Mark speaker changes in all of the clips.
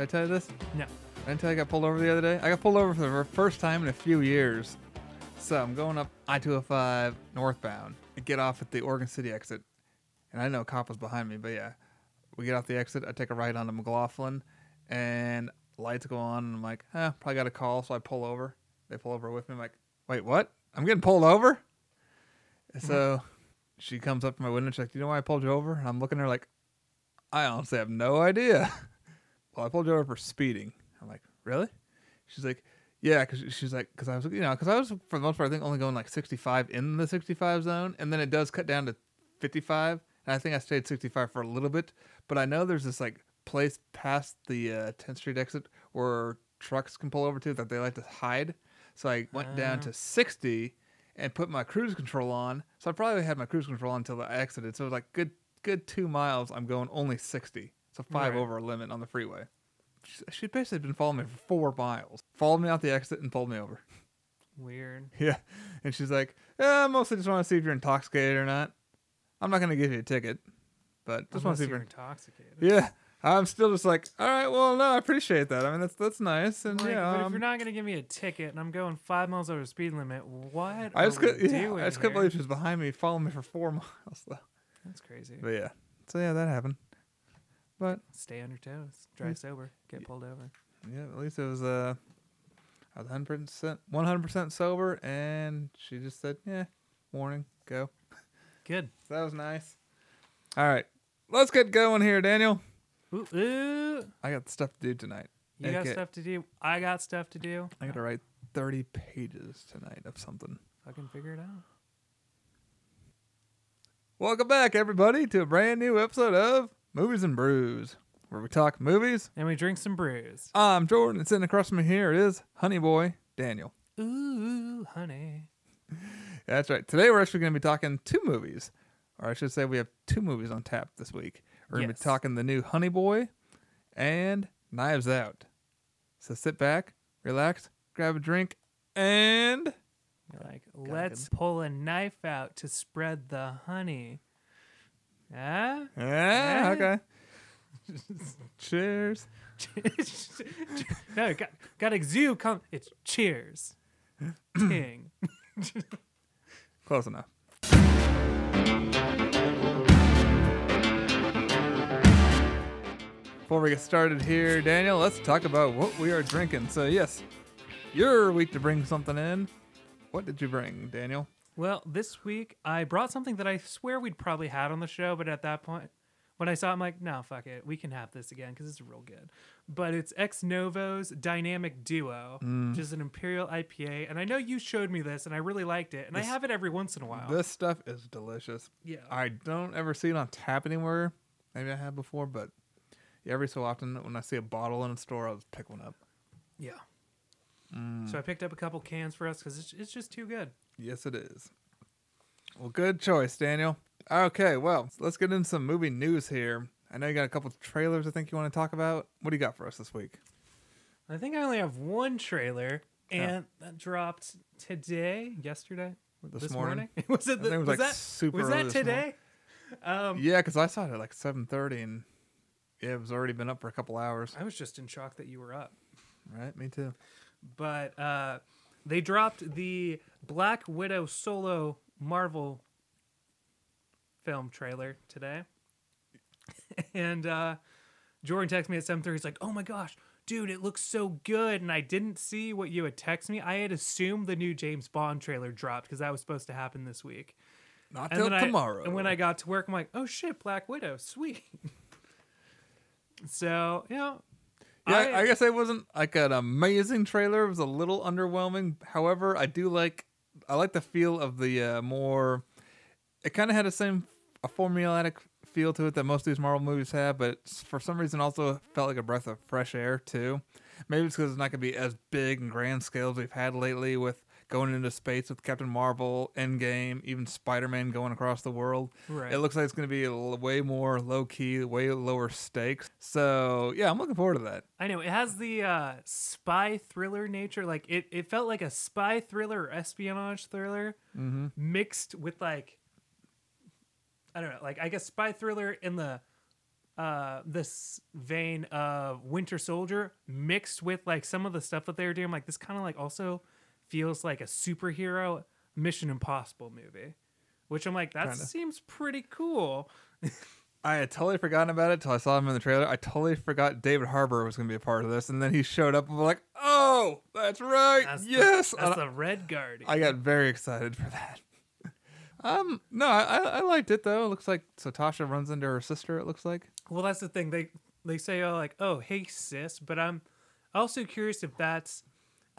Speaker 1: Did I tell you this?
Speaker 2: No.
Speaker 1: I didn't tell you I got pulled over the other day. I got pulled over for the first time in a few years. So I'm going up I-205 northbound. I get off at the Oregon City exit, and I know a cop was behind me. But yeah, we get off the exit. I take a right onto McLoughlin, and lights go on, and I'm like, eh, probably got a call, so I pull over. They pull over with me. I'm like, wait, what? I'm getting pulled over? So she comes up to my window. She's like, "Do you know why I pulled you over?" And I'm looking at her like, "I honestly have no idea." well, I pulled you over for speeding. I'm like, "Really?" She's like, "Yeah," because she's like, "Because I was, you know, because I was for the most part, I think only going like 65 in the 65 zone, and then it does cut down to 55, and I think I stayed 65 for a little bit, but I know there's this like place past the uh, 10th Street exit where trucks can pull over to that they like to hide. So I went down
Speaker 2: Ah.
Speaker 1: to 60 and put my cruise control on. So I probably had my cruise control on until I exited. So it was like good good two miles. I'm going only 60. So five
Speaker 2: Right.
Speaker 1: over a limit on the freeway. She, she'd basically been following me for four miles. Followed me out the exit and pulled me over.
Speaker 2: Weird.
Speaker 1: Yeah. And she's like, yeah, I mostly just want to see if you're intoxicated or not. I'm not going to give you a ticket, but just want to see if
Speaker 2: you're intoxicated.
Speaker 1: Yeah. I'm still just like, all right, well, no, I appreciate that. I mean, that's that's nice. And
Speaker 2: Like,
Speaker 1: yeah,
Speaker 2: but if
Speaker 1: um,
Speaker 2: you're not gonna give me a ticket and I'm going five miles over the speed limit, what?
Speaker 1: I just
Speaker 2: are we
Speaker 1: could, yeah,
Speaker 2: doing
Speaker 1: I just couldn't believe she was behind me, following me for four miles. Though.
Speaker 2: That's crazy.
Speaker 1: But yeah, so yeah, that happened. But
Speaker 2: Stay on your toes. Drive sober. Get pulled over.
Speaker 1: yeah, at least it was uh, I was hundred percent, one hundred percent sober, and she just said, "Yeah, warning, go."
Speaker 2: Good.
Speaker 1: So that was nice. All right, let's get going here, Daniel.
Speaker 2: Ooh, ooh.
Speaker 1: I got stuff to do tonight.
Speaker 2: You got stuff to do. I got stuff to do.
Speaker 1: I got to write thirty pages tonight of something.
Speaker 2: I can figure it out.
Speaker 1: Welcome back, everybody, to a brand new episode of Movies and Brews, where we talk movies.
Speaker 2: And we drink some brews.
Speaker 1: I'm Jordan, and sitting across from me here is Honey Boy Daniel.
Speaker 2: Ooh, honey.
Speaker 1: That's right. Today we're actually going to be talking two movies, or I should say we have two movies on tap this week. We're going to
Speaker 2: Yes.
Speaker 1: be talking the new Honey Boy and Knives Out. So sit back, relax, grab a drink, and
Speaker 2: You're like, let's pull a knife out to spread the honey. Ah?
Speaker 1: yeah,
Speaker 2: Yeah.
Speaker 1: okay. Cheers.
Speaker 2: no, got, got exude. Come, it's cheers. Ting.
Speaker 1: Close enough. Before we get started here, Daniel, let's talk about what we are drinking. So, yes, you're week to bring something in. What did you bring, Daniel?
Speaker 2: Well, this week I brought something that I swear we'd probably had on the show, but at that point, when I saw it, I'm like, no, fuck it. We can have this again because it's real good. But it's Ex Novo's Dynamic Duo,
Speaker 1: Mm.
Speaker 2: which is an Imperial IPA. And I know you showed me this and I really liked it. And I have it every once in a while.
Speaker 1: This stuff is delicious.
Speaker 2: yeah.
Speaker 1: I don't ever see it on tap anywhere. Maybe I have before, but every so often when I see a bottle in a store, I'll just pick one up.
Speaker 2: yeah.
Speaker 1: Mm.
Speaker 2: So I picked up a couple cans for us because it's, it's just too good.
Speaker 1: Yes, it is. Well, good choice, Daniel. Okay, well, let's get into some movie news here. I know you got a couple trailers I think you want to talk about. What do you got for us this week?
Speaker 2: I think I only have one trailer, and that dropped today, yesterday,
Speaker 1: This morning?
Speaker 2: was it? The,
Speaker 1: it was,
Speaker 2: was,
Speaker 1: like,
Speaker 2: that
Speaker 1: super
Speaker 2: was that today? Um,
Speaker 1: Yeah, because I saw it at like 7.30 and yeah, it was already been up for a couple hours.
Speaker 2: I was just in shock that you were up.
Speaker 1: Right, me too.
Speaker 2: But uh, they dropped the Black Widow solo Marvel film trailer today, and uh, Jordan texted me at seven thirty. He's like, "Oh my gosh." Dude, it looks so good, and I didn't see what you had texted me. I had assumed the new James Bond trailer dropped because that was supposed to happen this week.
Speaker 1: Not
Speaker 2: And
Speaker 1: till
Speaker 2: then I-
Speaker 1: tomorrow.
Speaker 2: and when I got to work, I'm like, oh shit, Black Widow, sweet. so, you know,
Speaker 1: Yeah, I,
Speaker 2: I-
Speaker 1: guess it wasn't like an amazing trailer. It was a little underwhelming. However, I do like I like the feel of the uh, more. It kind of had the same a formulaic feel to it that most of these Marvel movies have, but for some reason also felt like a breath of fresh air too. Maybe it's because it's not going to be as big and grand scale as we've had lately with going into space with Captain Marvel, Endgame, even Spider Man going across the world.
Speaker 2: Right.
Speaker 1: It looks like it's going to be way more low key, way lower stakes. So yeah, I'm looking forward to that.
Speaker 2: I know it has the uh, spy thriller nature. Like it, it felt like a spy thriller or espionage thriller
Speaker 1: Mm-hmm.
Speaker 2: mixed with like I don't know, like I guess spy thriller in the uh this vein of Winter Soldier mixed with like some of the stuff that they were doing. Like this kind of like also feels like a superhero Mission Impossible movie, which I'm like that
Speaker 1: Kinda.
Speaker 2: seems pretty cool.
Speaker 1: I had totally forgotten about it till I saw him in the trailer. I totally forgot David Harbour was going to be a part of this, and then he showed up and was like, "Oh, that's right,
Speaker 2: That's the-
Speaker 1: yes."
Speaker 2: that's
Speaker 1: And
Speaker 2: the Red Guardian.
Speaker 1: I got very excited for that. um, no, I, I I liked it though. It looks like so Tasha runs into her sister. It looks like.
Speaker 2: Well, that's the thing. They they say oh like oh hey sis, but I'm also curious if that's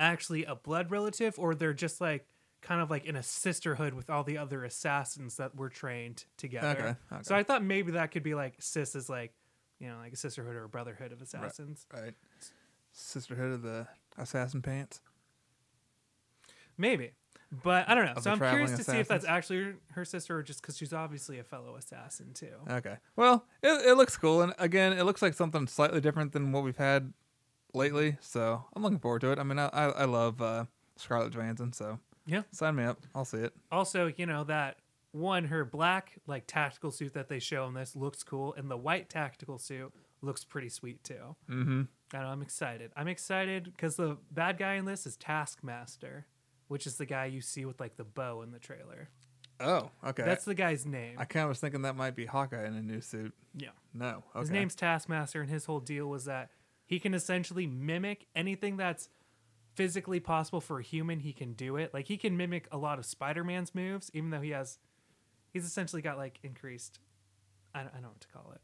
Speaker 2: actually a blood relative or they're just like kind of like in a sisterhood with all the other assassins that were trained together.
Speaker 1: Okay, okay.
Speaker 2: So I thought maybe that could be like sis is like you know like a sisterhood or a brotherhood of assassins.
Speaker 1: Right. Sisterhood of the Assassin Pants.
Speaker 2: Maybe. But I don't know.
Speaker 1: Of
Speaker 2: So I'm curious to see if that's actually her- her sister or just because she's obviously a fellow assassin too.
Speaker 1: Okay. Well, it, it looks cool, and again, it looks like something slightly different than what we've had lately. So I'm looking forward to it. I mean, I I, I love uh, Scarlett Johansson, so
Speaker 2: Yeah.
Speaker 1: sign me up. I'll see it.
Speaker 2: Also, you know that one her black like tactical suit that they show in this looks cool, and the white tactical suit looks pretty sweet too.
Speaker 1: Mm-hmm.
Speaker 2: And I'm excited. I'm excited because the bad guy in this is Taskmaster, which is the guy you see with like the bow in the trailer.
Speaker 1: Oh, okay.
Speaker 2: That's the guy's name.
Speaker 1: I kind of was thinking that might be Hawkeye in a new suit.
Speaker 2: yeah.
Speaker 1: No. Okay.
Speaker 2: His name's Taskmaster, and his whole deal was that he can essentially mimic anything that's physically possible for a human. He can do it. Like he can mimic a lot of Spider-Man's moves, even though he has, he's essentially got like increased. I don't, I don't know what to call it.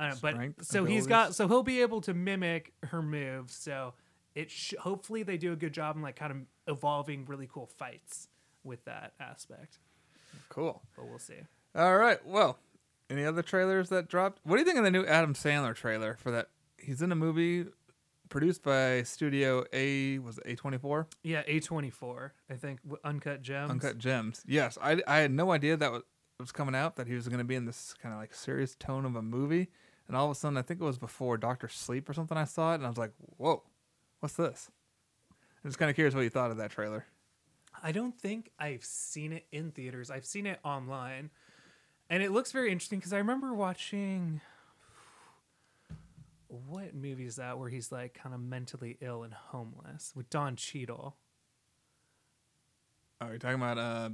Speaker 2: I don't know, but
Speaker 1: Strength,
Speaker 2: so he's got so he'll be able to mimic her moves. So it sh- hopefully they do a good job in like kind of evolving really cool fights with that aspect.
Speaker 1: cool.
Speaker 2: But we'll see.
Speaker 1: All right. Well, any other trailers that dropped? What do you think of the new Adam Sandler trailer for that? He's in a movie produced by Studio A. Was it A twenty four?
Speaker 2: Yeah, A24, I think Uncut Gems.
Speaker 1: Uncut Gems. Yes, I, I had no idea that was, was coming out. That he was going to be in this kind of like serious tone of a movie, and all of a sudden, I think it was before Doctor Sleep or something. I saw it, and I was like, "Whoa, what's this?" I'm just kind of curious what you thought of that trailer.
Speaker 2: I don't think I've seen it in theaters. I've seen it online. And it looks very interesting because I remember watching what movie is that where he's like kind of mentally ill and homeless with Don Cheadle.
Speaker 1: Oh, you're talking about uh.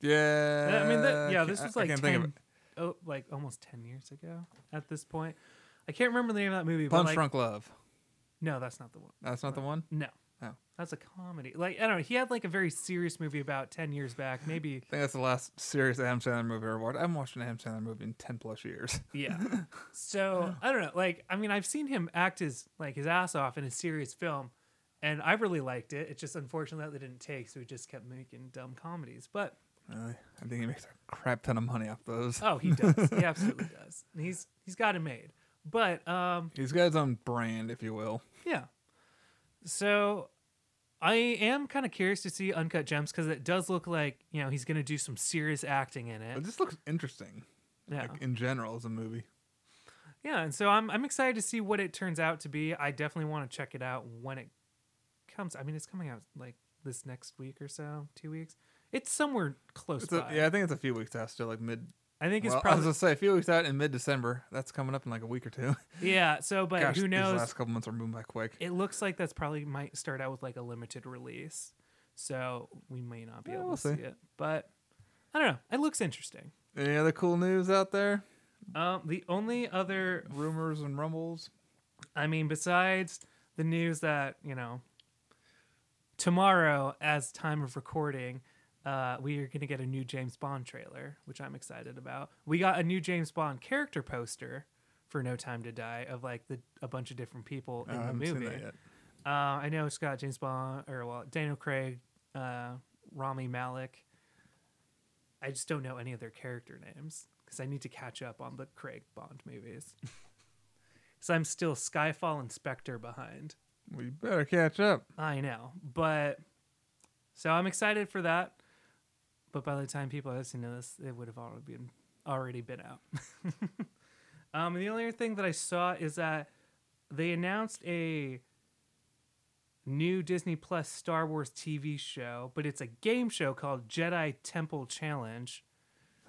Speaker 1: Yeah.
Speaker 2: I mean, that, yeah, this was
Speaker 1: I
Speaker 2: like
Speaker 1: can't think of
Speaker 2: 10, oh, like almost 10 years ago at this point. I can't remember the name of that movie, but
Speaker 1: Punch
Speaker 2: like,
Speaker 1: Drunk Love.
Speaker 2: no, that's not the one.
Speaker 1: That's not the one.
Speaker 2: No.
Speaker 1: Oh.
Speaker 2: That's a comedy. Like, I don't know. He had like a very serious movie about 10 years back, maybe
Speaker 1: I think that's the last serious Adam Sandler movie I ever watched. I haven't watched an Adam Sandler movie in ten plus years.
Speaker 2: Yeah. So I don't know. Like, I mean, I've seen him act his like his ass off in a serious film, and I really liked it. It's just unfortunate that they didn't take, so he just kept making dumb comedies. But
Speaker 1: Really? I think he makes a crap ton of money off those.
Speaker 2: oh, he does. he absolutely does. And he's he's got it made. But um,
Speaker 1: He's got his own brand, if you will.
Speaker 2: yeah. So I am kind of curious to see Uncut Gems because it does look like you know he's gonna do some serious acting in it.
Speaker 1: It just looks interesting.
Speaker 2: Yeah.
Speaker 1: Like in general as a movie.
Speaker 2: Yeah, and so I'm I'm excited to see what it turns out to be. I definitely want to check it out when it comes. I mean, it's coming out like this next week or so, two weeks. It's somewhere close
Speaker 1: It's a,
Speaker 2: by.
Speaker 1: yeah, I think it's a few weeks still, like mid.
Speaker 2: I think it's
Speaker 1: Well, I was
Speaker 2: probably
Speaker 1: gonna say a few weeks out in mid December. That's coming up in like a week or two.
Speaker 2: yeah. So, but
Speaker 1: Gosh,
Speaker 2: who
Speaker 1: These
Speaker 2: knows?
Speaker 1: last couple months are moving by quick.
Speaker 2: It looks like that's probably might start out with like a limited release, so we may not be
Speaker 1: Yeah,
Speaker 2: able
Speaker 1: we'll
Speaker 2: to see
Speaker 1: see.
Speaker 2: it. But I don't know. It looks interesting.
Speaker 1: Any other cool news out there?
Speaker 2: Um, the only other
Speaker 1: Rumors and rumbles.
Speaker 2: I mean, besides the news that, you know, tomorrow, as time of recording, uh, we are going to get a new James Bond trailer, which I'm excited about. We got a new James Bond character poster for No Time to Die of like the a bunch of different people
Speaker 1: Oh,
Speaker 2: in the movie. Uh, I know it's got James Bond or well Daniel Craig, uh, Rami Malek. I just don't know any of their character names because I need to catch up on the Craig Bond movies. so I'm still Skyfall and Spectre behind.
Speaker 1: We better catch up.
Speaker 2: I know, but so I'm excited for that. But by the time people listen to this, it would have already been already been out. um, the only other thing that I saw is that they announced a new Disney Plus Star Wars TV show, but it's a game show called Jedi Temple Challenge.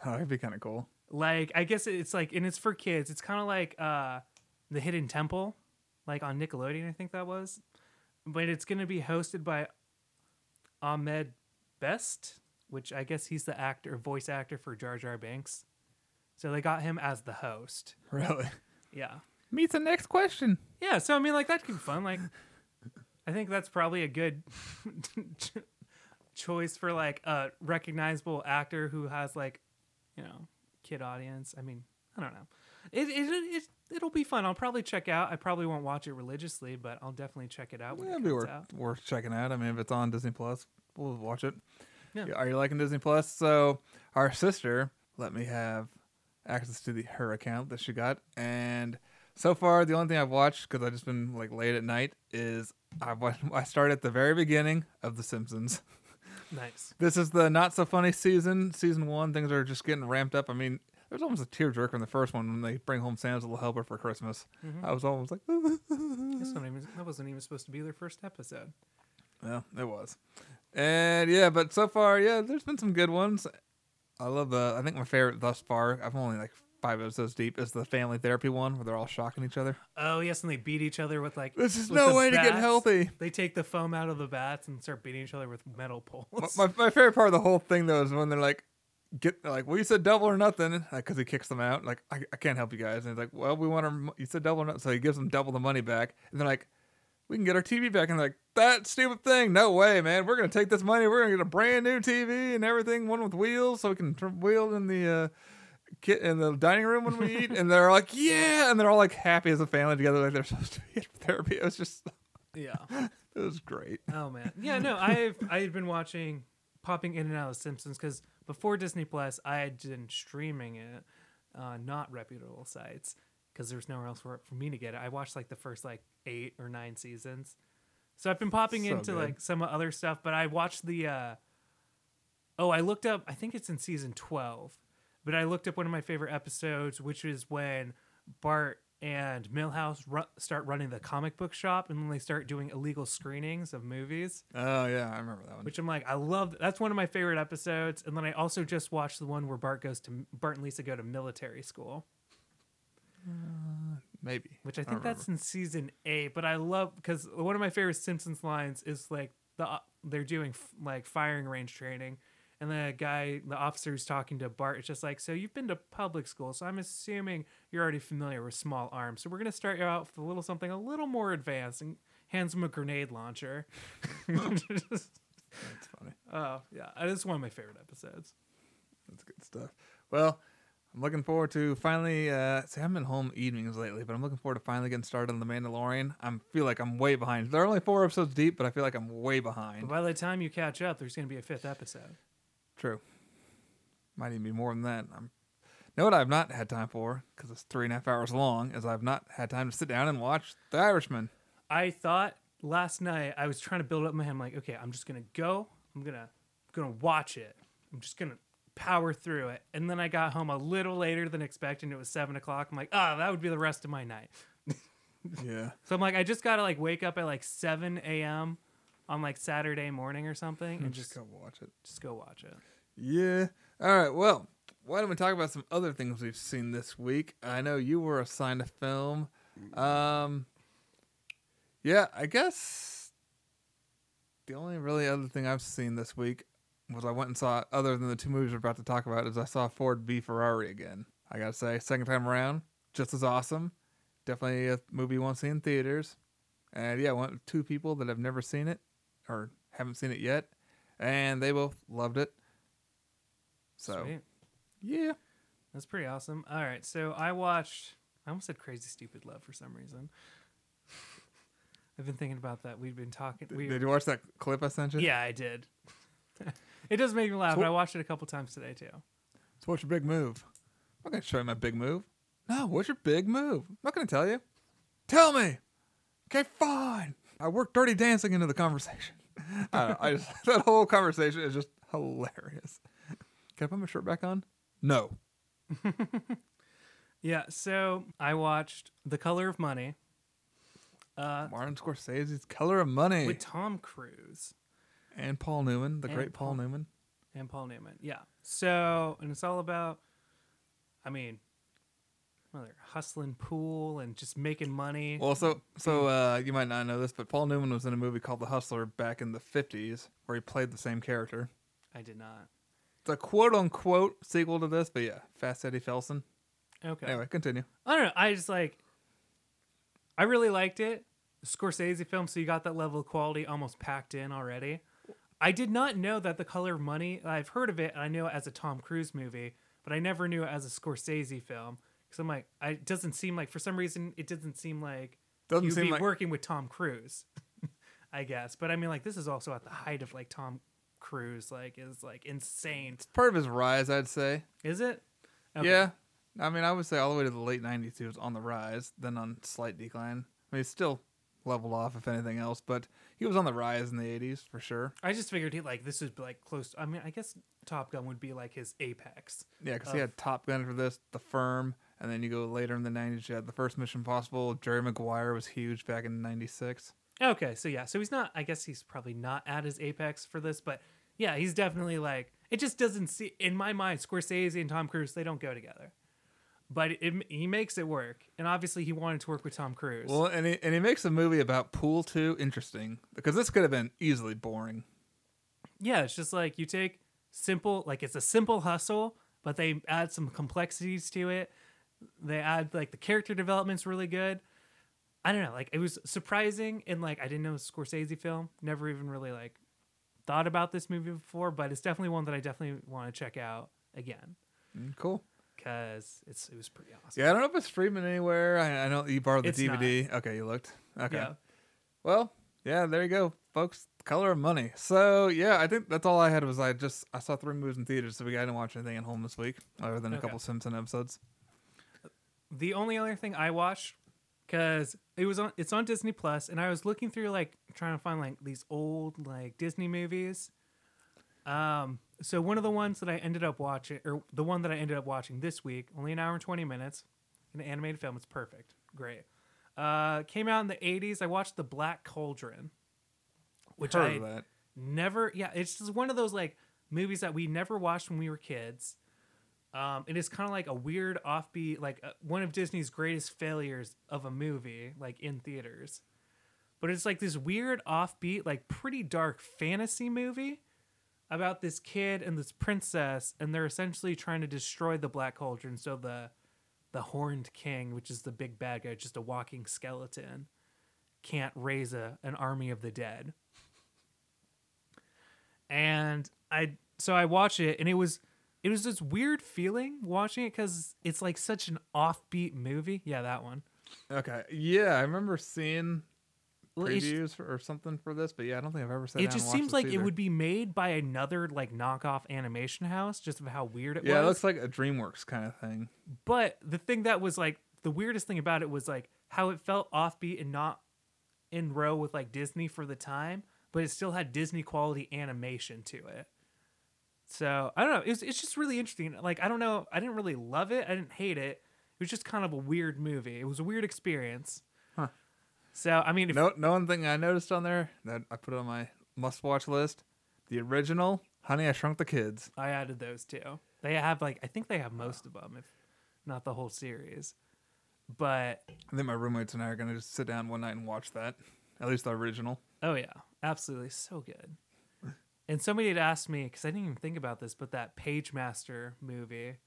Speaker 1: Oh, that'd be kind of cool.
Speaker 2: like I guess it's like and it's for kids. It's kind of like uh the Hidden Temple, like on Nickelodeon. I think that was, but it's gonna be hosted by Ahmed Best, which I guess he's the actor, voice actor for Jar Jar Binks. So they got him as the host.
Speaker 1: Really?
Speaker 2: Yeah.
Speaker 1: Meets the next question.
Speaker 2: Yeah, so I mean, like that could be fun. Like, I think that's probably a good choice for like a recognizable actor who has like, you know, kid audience. I mean, I don't know. It it it it'll be fun. I'll probably check out. I probably won't watch it religiously, but I'll definitely check it out when
Speaker 1: Yeah,
Speaker 2: it
Speaker 1: it'd be worth,
Speaker 2: out.
Speaker 1: worth checking out. I mean, if it's on Disney Plus, we'll watch it.
Speaker 2: Yeah.
Speaker 1: Are you liking Disney Plus? So our sister let me have access to the her account that she got, and so far the only thing I've watched because I've just been like late at night is I watched, I started at the very beginning of The Simpsons.
Speaker 2: Nice.
Speaker 1: This is the not so funny season, season one. Things are just getting ramped up. I mean, there's almost a tearjerker in the first one when they bring home Santa's little helper for Christmas.
Speaker 2: Mm-hmm.
Speaker 1: I was almost like,
Speaker 2: even, that wasn't even supposed to be their first episode.
Speaker 1: Yeah, it was. And yeah, but so far, yeah, there's been some good ones. I love the. I think my favorite thus far. I'm only like five episodes deep. Is the family therapy one where they're all shocking each other.
Speaker 2: Oh yes, and they beat each other with like.
Speaker 1: This is no way to get healthy.
Speaker 2: They take the foam out of the bats and start beating each other with metal poles.
Speaker 1: My, my, my favorite part of the whole thing though is when they're like, get like, well, you said double or nothing, because he kicks them out. Like, I, I can't help you guys. And he's like, well, we want our. You said double or nothing, so he gives them double the money back. And they're like, we can get our TV back. And like, that stupid thing, no way, man. We're gonna take this money. We're gonna get a brand new TV and everything, one with wheels, so we can tr- wheel in the. uh Kit in the dining room when we eat, and they're like, "Yeah!" and they're all like happy as a family together, like they're supposed to be in therapy. It was just,
Speaker 2: yeah.
Speaker 1: it was great.
Speaker 2: Oh man. Yeah. No, I've I've been watching, popping in and out of Simpsons because before Disney Plus, I had been streaming it, uh, not reputable sites because there's nowhere else for for me to get it. I watched like the first like eight or nine seasons, so I've been popping
Speaker 1: So
Speaker 2: into
Speaker 1: good.
Speaker 2: like some other stuff. But I watched the. uh Oh, I looked up. I think it's in season twelve, but I looked up one of my favorite episodes, which is when Bart and Milhouse ru- start running the comic book shop, and then they start doing illegal screenings of movies.
Speaker 1: Oh yeah, I remember that one.
Speaker 2: Which I'm like, I love. That's one of my favorite episodes. And then I also just watched the one where Bart goes to Bart and Lisa go to military school, Uh,
Speaker 1: maybe.
Speaker 2: which I think that's in season eight. But I love because one of my favorite Simpsons lines is like the uh, they're doing f- like firing range training, and the guy, the officer who's talking to Bart, is just like, "So you've been to public school, so I'm assuming you're already familiar with small arms. So we're gonna start you out with a little something a little more advanced." And hands him a grenade launcher.
Speaker 1: That's funny.
Speaker 2: Oh yeah, it's one of my favorite episodes.
Speaker 1: That's good stuff. Well, I'm looking forward to finally. Uh, see, I've been home evenings lately, but I'm looking forward to finally getting started on The Mandalorian. I feel like I'm way behind. They're only four episodes deep, but I feel like I'm way
Speaker 2: But
Speaker 1: behind.
Speaker 2: by the time you catch up, there's going to be a fifth episode.
Speaker 1: True. Might even be more than that. I'm. Know what I've not had time for because it's three and a half hours long. Is I've not had time to sit down and watch The Irishman.
Speaker 2: I thought last night I was trying to build up my head. I'm like, okay, I'm just gonna go. I'm gonna gonna watch it. I'm just gonna power through it. And then I got home a little later than expected. It was seven o'clock. I'm like, ah, that would be the rest of my night.
Speaker 1: Yeah.
Speaker 2: So I'm like, I just gotta like wake up at like seven a.m. on like Saturday morning or something, and
Speaker 1: just
Speaker 2: just
Speaker 1: go watch it.
Speaker 2: just go watch it.
Speaker 1: Yeah. All right. Well, why don't we talk about some other things we've seen this week? I know you were assigned a film. Um. Yeah, I guess the only really other thing I've seen this week was I went and saw, other than the two movies we're about to talk about, is I saw Ford v Ferrari again. I gotta say, second time around, just as awesome. Definitely a movie you want to see in theaters. And yeah, I went with two people that have never seen it or haven't seen it yet, and they both loved it. So
Speaker 2: Sweet.
Speaker 1: yeah,
Speaker 2: That's pretty awesome. All right, so I watched. I almost said Crazy Stupid Love for some reason. I've been thinking about that. We've been talking. We,
Speaker 1: did you watch that clip I sent you?
Speaker 2: yeah, I did. it does make me laugh.
Speaker 1: So-
Speaker 2: but I watched it a couple times today too.
Speaker 1: So what's your big move? I'm not gonna show you my big move. No, what's your big move? I'm not gonna tell you. Tell me. Okay, fine. I worked Dirty Dancing into the conversation. I, I just that whole conversation is just hilarious. Can I put my shirt back on? No.
Speaker 2: Yeah, so I watched The Color of Money uh,
Speaker 1: Martin Scorsese's Color of Money
Speaker 2: with Tom Cruise
Speaker 1: and Paul Newman, the
Speaker 2: And
Speaker 1: great Paul
Speaker 2: Paul-
Speaker 1: Newman.
Speaker 2: and Paul Newman. Yeah. So, and it's all about. I mean, well, they're hustling pool and just making money.
Speaker 1: Well, so so uh, you might not know this, but Paul Newman was in a movie called The Hustler back in the '50s, where he played the same character.
Speaker 2: I did not.
Speaker 1: It's a quote unquote sequel to this, but yeah, Fast Eddie Felson.
Speaker 2: Okay.
Speaker 1: Anyway, continue.
Speaker 2: I don't know. I just like. I really liked it. Scorsese film, so you got that level of quality almost packed in already. I did not know that The Color of Money. I've heard of it. and I know it as a Tom Cruise movie, but I never knew it as a Scorsese film. Because I'm like, I, it doesn't seem like for some reason it doesn't seem like
Speaker 1: Doesn't
Speaker 2: you'd
Speaker 1: seem
Speaker 2: be
Speaker 1: like
Speaker 2: working with Tom Cruise. I guess, but I mean, like this is also at the height of like Tom Cruise, like is like insane.
Speaker 1: part of his rise, I'd say.
Speaker 2: Is it? Okay.
Speaker 1: Yeah, I mean, I would say all the way to the late '90s, he was on the rise, then on slight decline. I mean, he's still leveled off, if anything else, but he was on the rise in the '80s for sure.
Speaker 2: I just figured he like this is like close. I mean, I guess Top Gun would be like his apex.
Speaker 1: Yeah, because he had Top Gun for this, The Firm, and then you go later in the '90s, you had the first Mission Possible. Jerry Maguire was huge back in '96.
Speaker 2: Okay, so yeah, so he's not. I guess he's probably not at his apex for this, but yeah, he's definitely like. It just doesn't see in my mind. Scorsese and Tom Cruise they don't go together, but it, he makes it work, and obviously he wanted to work with Tom Cruise.
Speaker 1: Well, and he, and he makes a movie about pool too interesting because this could have been easily boring.
Speaker 2: yeah, it's just like you take simple, like it's a simple hustle, but they add some complexities to it. They add like the character development's really good. I don't know, like it was surprising and like I didn't know it was a Scorsese film. Never even really like thought about this movie before, but it's definitely one that I definitely want to check out again
Speaker 1: Mm, Cool.
Speaker 2: Because it's it was pretty awesome.
Speaker 1: Yeah, I don't know if it's streaming anywhere. I, I know you borrowed the
Speaker 2: It's not.
Speaker 1: DVD. Okay, you looked. Okay.
Speaker 2: Yeah.
Speaker 1: Well, yeah, there you go, folks. Color of Money. So yeah, I think that's all I had was I just I saw three movies in theaters, so we I didn't watch anything at home this week other than a
Speaker 2: Okay.
Speaker 1: couple Simpson episodes.
Speaker 2: the only other thing I watched because it was on it's on Disney Plus, and I was looking through like trying to find like these old like Disney movies. Um, so one of the ones that I ended up watching, or the one that I ended up watching this week, only an hour and twenty minutes, an animated film. It's perfect, great. Uh, came out in the '80s. I watched The Black Cauldron, which
Speaker 1: Heard
Speaker 2: I
Speaker 1: of that.
Speaker 2: never yeah it's just one of those like movies that we never watched when we were kids um it is kind of like a weird offbeat like uh, one of disney's greatest failures of a movie like in theaters but it's like this weird offbeat like pretty dark fantasy movie about this kid and this princess and they're essentially trying to destroy the black cauldron so the the horned king which is the big bad guy just a walking skeleton can't raise a, an army of the dead and I so I watched it and it was it was this weird feeling watching it because it's like such an offbeat movie. Yeah, that one.
Speaker 1: Okay. Yeah, I remember seeing
Speaker 2: Well,
Speaker 1: previews for, or something for this, but yeah, I don't think I've ever sat
Speaker 2: it just seems like it would be made by another like knockoff animation house, just of how weird it was.
Speaker 1: Yeah, it looks like a DreamWorks kind of thing.
Speaker 2: but the thing that was like the weirdest thing about it was like how it felt offbeat and not in row with like Disney for the time, but it still had Disney quality animation to it. So I don't know. It's it's just really interesting. Like I don't know. I didn't really love it. I didn't hate it. It was just kind of a weird movie. It was a weird experience. So I mean, if,
Speaker 1: No, no one thing I noticed on there that I put on my must-watch list: the original Honey, I Shrunk the Kids.
Speaker 2: I added those two. They have like I think they have most of them, if not the whole series. But
Speaker 1: I think my roommates and I are gonna just sit down one night and watch that. At least the original.
Speaker 2: Oh yeah, absolutely, so good. And somebody had asked me because I didn't even think about this, but that Pagemaster movie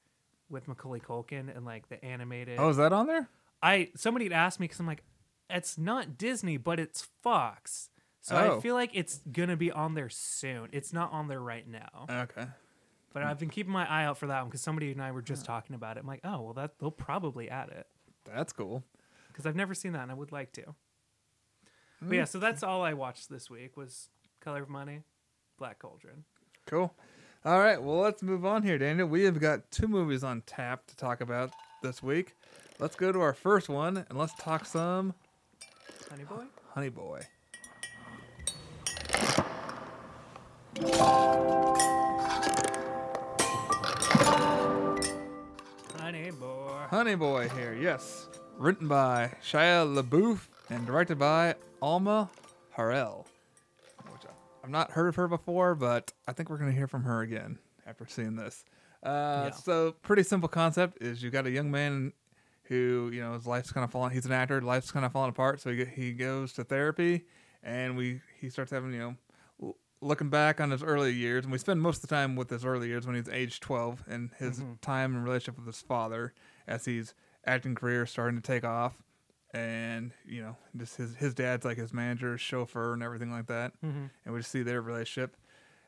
Speaker 2: with Macaulay Culkin and like the animated.
Speaker 1: Oh, is that on there?
Speaker 2: I somebody had asked me because I'm like, it's not Disney, but it's Fox, so
Speaker 1: Oh.
Speaker 2: I feel like it's gonna be on there soon. It's not on there right now,
Speaker 1: Okay.
Speaker 2: but I've been keeping my eye out for that one because somebody and I were just talking about it. I'm like, oh well, that they'll probably add it
Speaker 1: That's cool.
Speaker 2: because I've never seen that and I would like to. But yeah, so that's all I watched this week was Color of Money, Black Cauldron.
Speaker 1: Cool. All right, well, let's move on here, Daniel. We have got two movies on tap to talk about this week. Let's go to our first one and let's talk some
Speaker 2: Honey Boy?
Speaker 1: Honey Boy.
Speaker 2: Honey Boy.
Speaker 1: Honey Boy here, yes. Written by Shia LaBeouf and directed by Alma Har'el. Which I've not heard of her before, but I think we're going to hear from her again after seeing this. Uh,
Speaker 2: Yeah.
Speaker 1: So pretty simple concept is you got a young man who you know his life's kind of falling. He's an actor. Life's kind of falling apart. So he he goes to therapy, and we he starts having you know looking back on his early years, and we spend most of the time with his early years when he's age twelve and his
Speaker 2: Mhm.
Speaker 1: time and relationship with his father as his acting career is starting to take off. And you know, just his his dad's like his manager, chauffeur, and everything like that
Speaker 2: Mm-hmm.
Speaker 1: and we just see their relationship.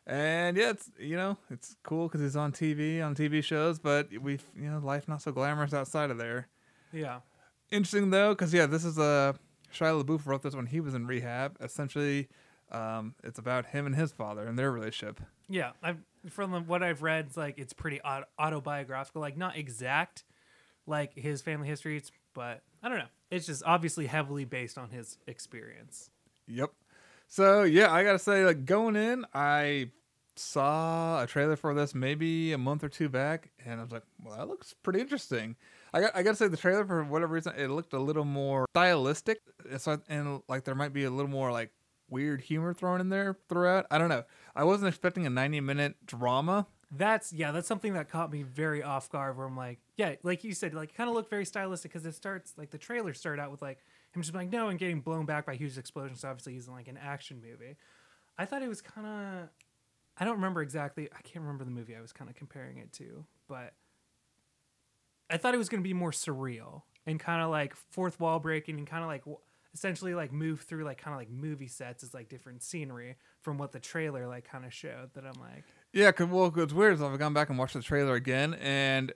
Speaker 1: And yeah, it's you know it's cool because he's on TV on TV shows, but we you know life not so glamorous outside of there.
Speaker 2: Yeah.
Speaker 1: Interesting though, because yeah, this is a Shia LaBeouf wrote this when he was in rehab. Essentially, um, it's about him and his father and their relationship.
Speaker 2: Yeah, I've from what I've read, it's like it's pretty autobiographical, like not exact, like his family history, it's, but I don't know. It's just obviously heavily based on his experience.
Speaker 1: Yep. So yeah, I gotta say, like going in, I saw a trailer for this maybe a month or two back, and I was like, well, that looks pretty interesting. I got I gotta say the trailer for whatever reason it looked a little more stylistic, so and like there might be a little more like weird humor thrown in there throughout. I don't know. I wasn't expecting a ninety minute drama.
Speaker 2: That's yeah, that's something that caught me very off guard. Where I'm like, yeah, like you said, like kind of looked very stylistic because it starts like the trailer started out with like him just like no and getting blown back by huge explosions. Obviously, he's in like an action movie. I thought it was kind of, I don't remember exactly. I can't remember the movie I was kind of comparing it to, but I thought it was going to be more surreal and kind of like fourth wall breaking and kind of like essentially like move through like kind of like movie sets as like different scenery from what the trailer like kind of showed. That I'm like.
Speaker 1: Yeah, cause well, it's weird. is I've gone back and watched the trailer again, and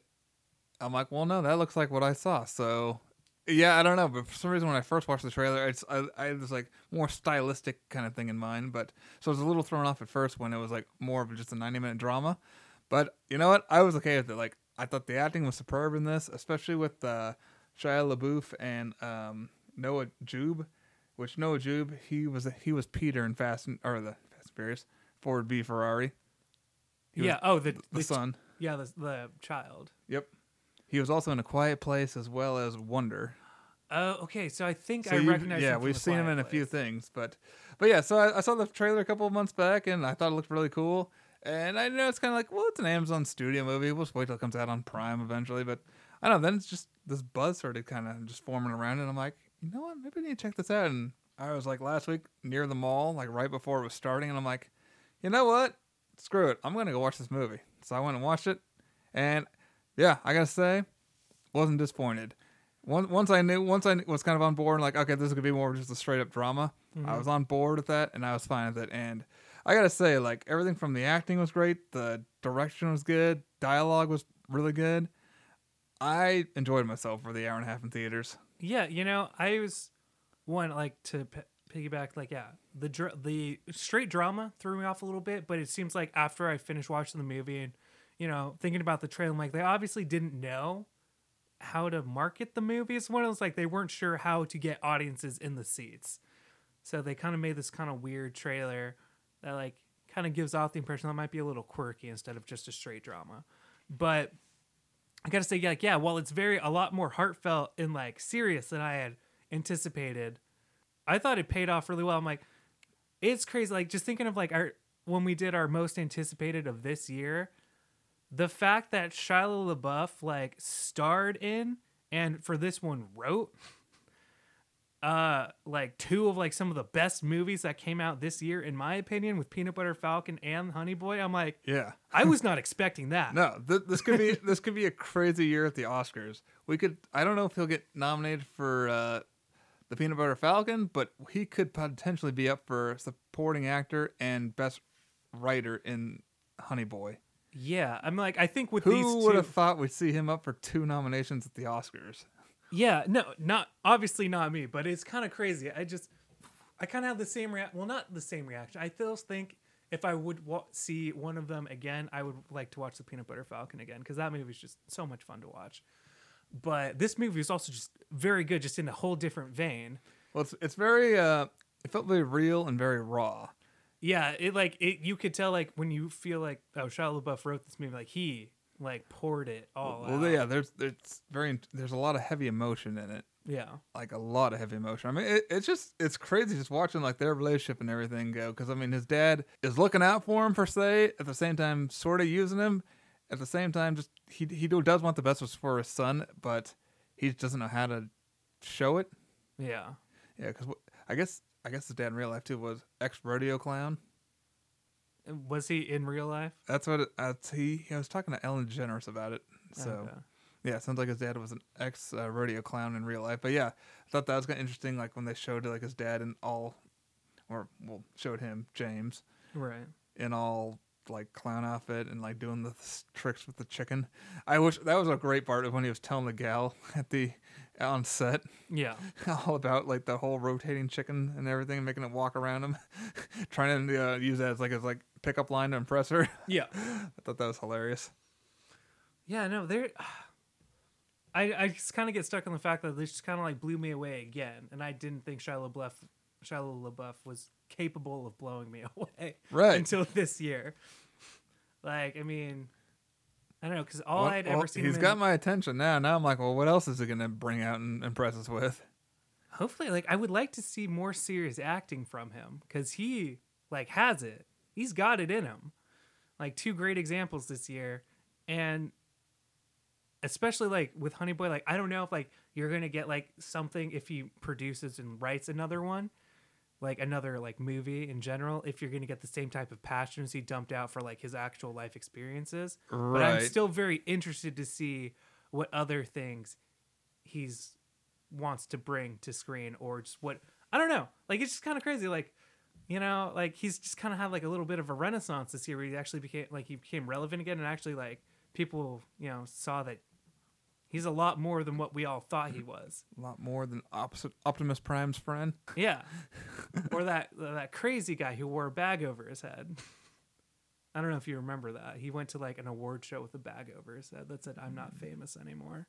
Speaker 1: I'm like, well, no, that looks like what I saw. So, yeah, I don't know, but for some reason, when I first watched the trailer, it's I, I this like more stylistic kind of thing in mind. But so I was a little thrown off at first when it was like more of just a 90 minute drama. But you know what? I was okay with it. Like I thought the acting was superb in this, especially with uh, Shia LaBeouf and um, Noah Jupe. Which Noah Jupe, he was he was Peter in Fast and or the Fast and Furious Ford v Ferrari. He
Speaker 2: yeah. Oh, the
Speaker 1: the
Speaker 2: the
Speaker 1: son.
Speaker 2: Yeah, the the child.
Speaker 1: Yep. He was also in A Quiet Place as well as Wonder.
Speaker 2: Oh, okay. So I think
Speaker 1: So
Speaker 2: I recognize.
Speaker 1: Yeah, we've seen him in a few things, but but yeah. So I, I saw the trailer a couple of months back, and I thought it looked really cool. And I know it's kind of like, well, it's an Amazon Studio movie. We'll just wait till it comes out on Prime eventually. But I don't know. Then it's just this buzz started kind of just forming around, and I'm like, you know what? Maybe I need to check this out. And I was like last week near the mall, like right before it was starting, and I'm like, you know what? Screw it. I'm gonna go watch this movie. So I went and watched it, and yeah, I gotta say, wasn't disappointed. Once once I knew, once I was kind of on board, like okay, this is gonna be more just a straight up drama. I mm-hmm. was on board with that, and I was fine with it. And I gotta say, like everything from the acting was great, the direction was good, dialogue was really good. I enjoyed myself for the hour and a half in theaters.
Speaker 2: Yeah, you know, I was one like to p- piggyback. Like, yeah, the dr- the straight drama threw me off a little bit, but it seems like after I finished watching the movie and you know thinking about the trailer, I'm like they obviously didn't know how to market the movie. It's one of those like they weren't sure how to get audiences in the seats, so they kind of made this kind of weird trailer that like kind of gives off the impression that might be a little quirky instead of just a straight drama, but. I gotta say, yeah, like, yeah. While it's very a lot more heartfelt and like serious than I had anticipated, I thought it paid off really well. I'm like, it's crazy. Like just thinking of like our when we did our most anticipated of this year, the fact that Shia LaBeouf like starred in and for this one wrote, uh, like two of like some of the best movies that came out this year, in my opinion, with Peanut Butter Falcon and Honey Boy. I'm like,
Speaker 1: Yeah.
Speaker 2: I was not expecting that.
Speaker 1: No, th- this could be this could be a crazy year at the Oscars. We could I don't know if he'll get nominated for uh, the Peanut Butter Falcon, but he could potentially be up for supporting actor and best writer in Honey Boy.
Speaker 2: Yeah, I'm like, I think with these
Speaker 1: Who would have thought we'd see him up for two nominations at the Oscars?
Speaker 2: Yeah, no, not obviously not me, but it's kind of crazy. I just, I kind of have the same reaction. Well, not the same reaction. I still think if I would wa- see one of them again, I would like to watch the Peanut Butter Falcon again because that movie is just so much fun to watch. But this movie is also just very good, just in a whole different vein.
Speaker 1: Well, it's it's very uh, it felt very real and very raw.
Speaker 2: Yeah, it like it. You could tell like when you feel like oh Shia LaBeouf wrote this movie, like he like poured it all
Speaker 1: Well,
Speaker 2: out.
Speaker 1: yeah, there's there's very there's a lot of heavy emotion in it.
Speaker 2: yeah.
Speaker 1: like a lot of heavy emotion. I mean, it, it's just it's crazy just watching like their relationship and everything go. Because I mean, his dad is looking out for him per se, at the same time, sort of using him, at the same time, just he he does want the best for his son, but he just doesn't know how to show it.
Speaker 2: Yeah.
Speaker 1: Yeah, because I guess I guess his dad in real life too was ex rodeo clown.
Speaker 2: Was he in real life?
Speaker 1: That's what it, that's he. He was talking to Ellen DeGeneres about it. So
Speaker 2: Okay.
Speaker 1: yeah, it sounds like his dad was an ex uh, rodeo clown in real life. But yeah, I thought that was kind of interesting. Like when they showed like his dad in all, or well, showed him James
Speaker 2: Right.
Speaker 1: in all like clown outfit and like doing the th- tricks with the chicken. I wish that was a great part of when he was telling the gal at the on set
Speaker 2: Yeah.
Speaker 1: all about like the whole rotating chicken and everything, making it walk around him, trying to uh, use that as like his like pickup line to impress her.
Speaker 2: Yeah.
Speaker 1: I thought that was hilarious.
Speaker 2: Yeah, no, there. I I just kind of get stuck on the fact that this just kind of like blew me away again, and I didn't think Shia LaBeouf, Shia LaBeouf was capable of blowing me away
Speaker 1: Right.
Speaker 2: until this year. Like, I mean, I don't know, because all
Speaker 1: Well-
Speaker 2: I'd
Speaker 1: well,
Speaker 2: ever seen.
Speaker 1: He's
Speaker 2: him
Speaker 1: got
Speaker 2: in,
Speaker 1: my attention now. Now I'm like, well, what else is he gonna bring out and impress us with?
Speaker 2: hopefully, like, I would like to see more serious acting from him because he like has it. He's got it in him. Like two great examples this year, and especially like with Honey Boy, like I don't know if like you're gonna get like something if he produces and writes another one, like another like movie in general. If you're gonna get the same type of passions he dumped out for like his actual life experiences, Right. but I'm still very interested to see what other things he's wants to bring to screen or just what I don't know. Like it's just kind of crazy. Like you know, like he's just kind of had like a little bit of a renaissance this year where he actually became like he became relevant again and actually like people you know saw that he's a lot more than what we all thought he was.
Speaker 1: A lot more than opposite Optimus Prime's friend.
Speaker 2: Yeah, or that that crazy guy who wore a bag over his head. I don't know if you remember that. He went to like an award show with a bag over his head that said "I'm not mm. famous anymore."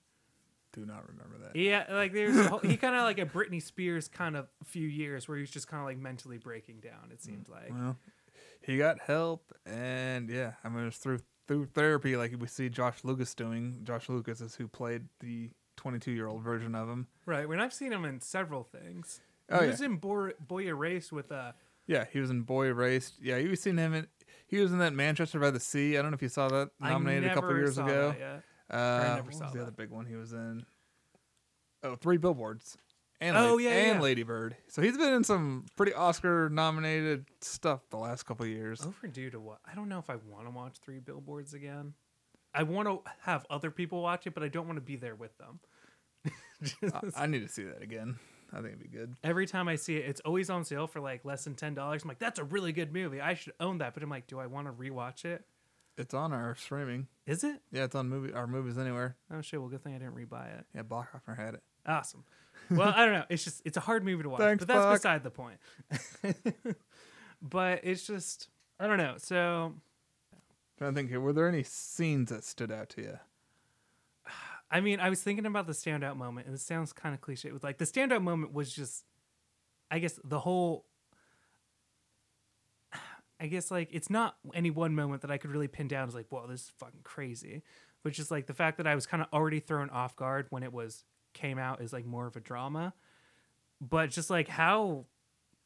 Speaker 1: Do not remember that.
Speaker 2: Yeah, like there's a whole, he kind of like a Britney Spears kind of few years where he was just kind of like mentally breaking down. It mm, seemed like.
Speaker 1: Well, he got help, and yeah, I mean, it was through through therapy, like we see Josh Lucas doing. Josh Lucas is who played the 22 year old version of him.
Speaker 2: Right. When I've seen him in several things.
Speaker 1: Oh,
Speaker 2: he
Speaker 1: yeah.
Speaker 2: was in Boy, Boy Erased with uh
Speaker 1: Yeah, he was in Boy Erased. Yeah, you've seen him in. He was in that Manchester by the Sea. I don't know if you saw that nominated
Speaker 2: I
Speaker 1: a couple
Speaker 2: never
Speaker 1: years
Speaker 2: saw
Speaker 1: ago.
Speaker 2: that yet.
Speaker 1: Uh,
Speaker 2: never
Speaker 1: what
Speaker 2: saw
Speaker 1: was the other big one he was in? Oh, Three Billboards. And
Speaker 2: Oh,
Speaker 1: La-
Speaker 2: yeah,
Speaker 1: and
Speaker 2: yeah.
Speaker 1: Lady Bird. So he's been in some pretty Oscar nominated stuff the last couple years.
Speaker 2: Overdue to what? I don't know if I want to watch Three Billboards again. I want to have other people watch it, but I don't want to be there with them.
Speaker 1: I, I need to see that again. I think it'd be good.
Speaker 2: Every time I see it, it's always on sale for like less than ten dollars. I'm like, that's a really good movie. I should own that. But I'm like, do I want to rewatch it?
Speaker 1: It's on our streaming.
Speaker 2: Is it?
Speaker 1: Yeah, it's on movie our movies anywhere.
Speaker 2: Oh shit! Well, good thing I didn't rebuy it.
Speaker 1: Yeah, Blockhofer had it.
Speaker 2: Awesome. Well, I don't know. It's just it's a hard movie to watch,
Speaker 1: Thanks,
Speaker 2: but that's
Speaker 1: Buck.
Speaker 2: beside the point. but it's just I don't know. So
Speaker 1: to think here, were there any scenes that stood out to you?
Speaker 2: I mean, I was thinking about the standout moment, and it sounds kind of cliche. It was like the standout moment was just, I guess, the whole. I guess like it's not any one moment that I could really pin down as like, whoa, this is fucking crazy. But just like the fact that I was kind of already thrown off guard when it was came out is like more of a drama. But just like how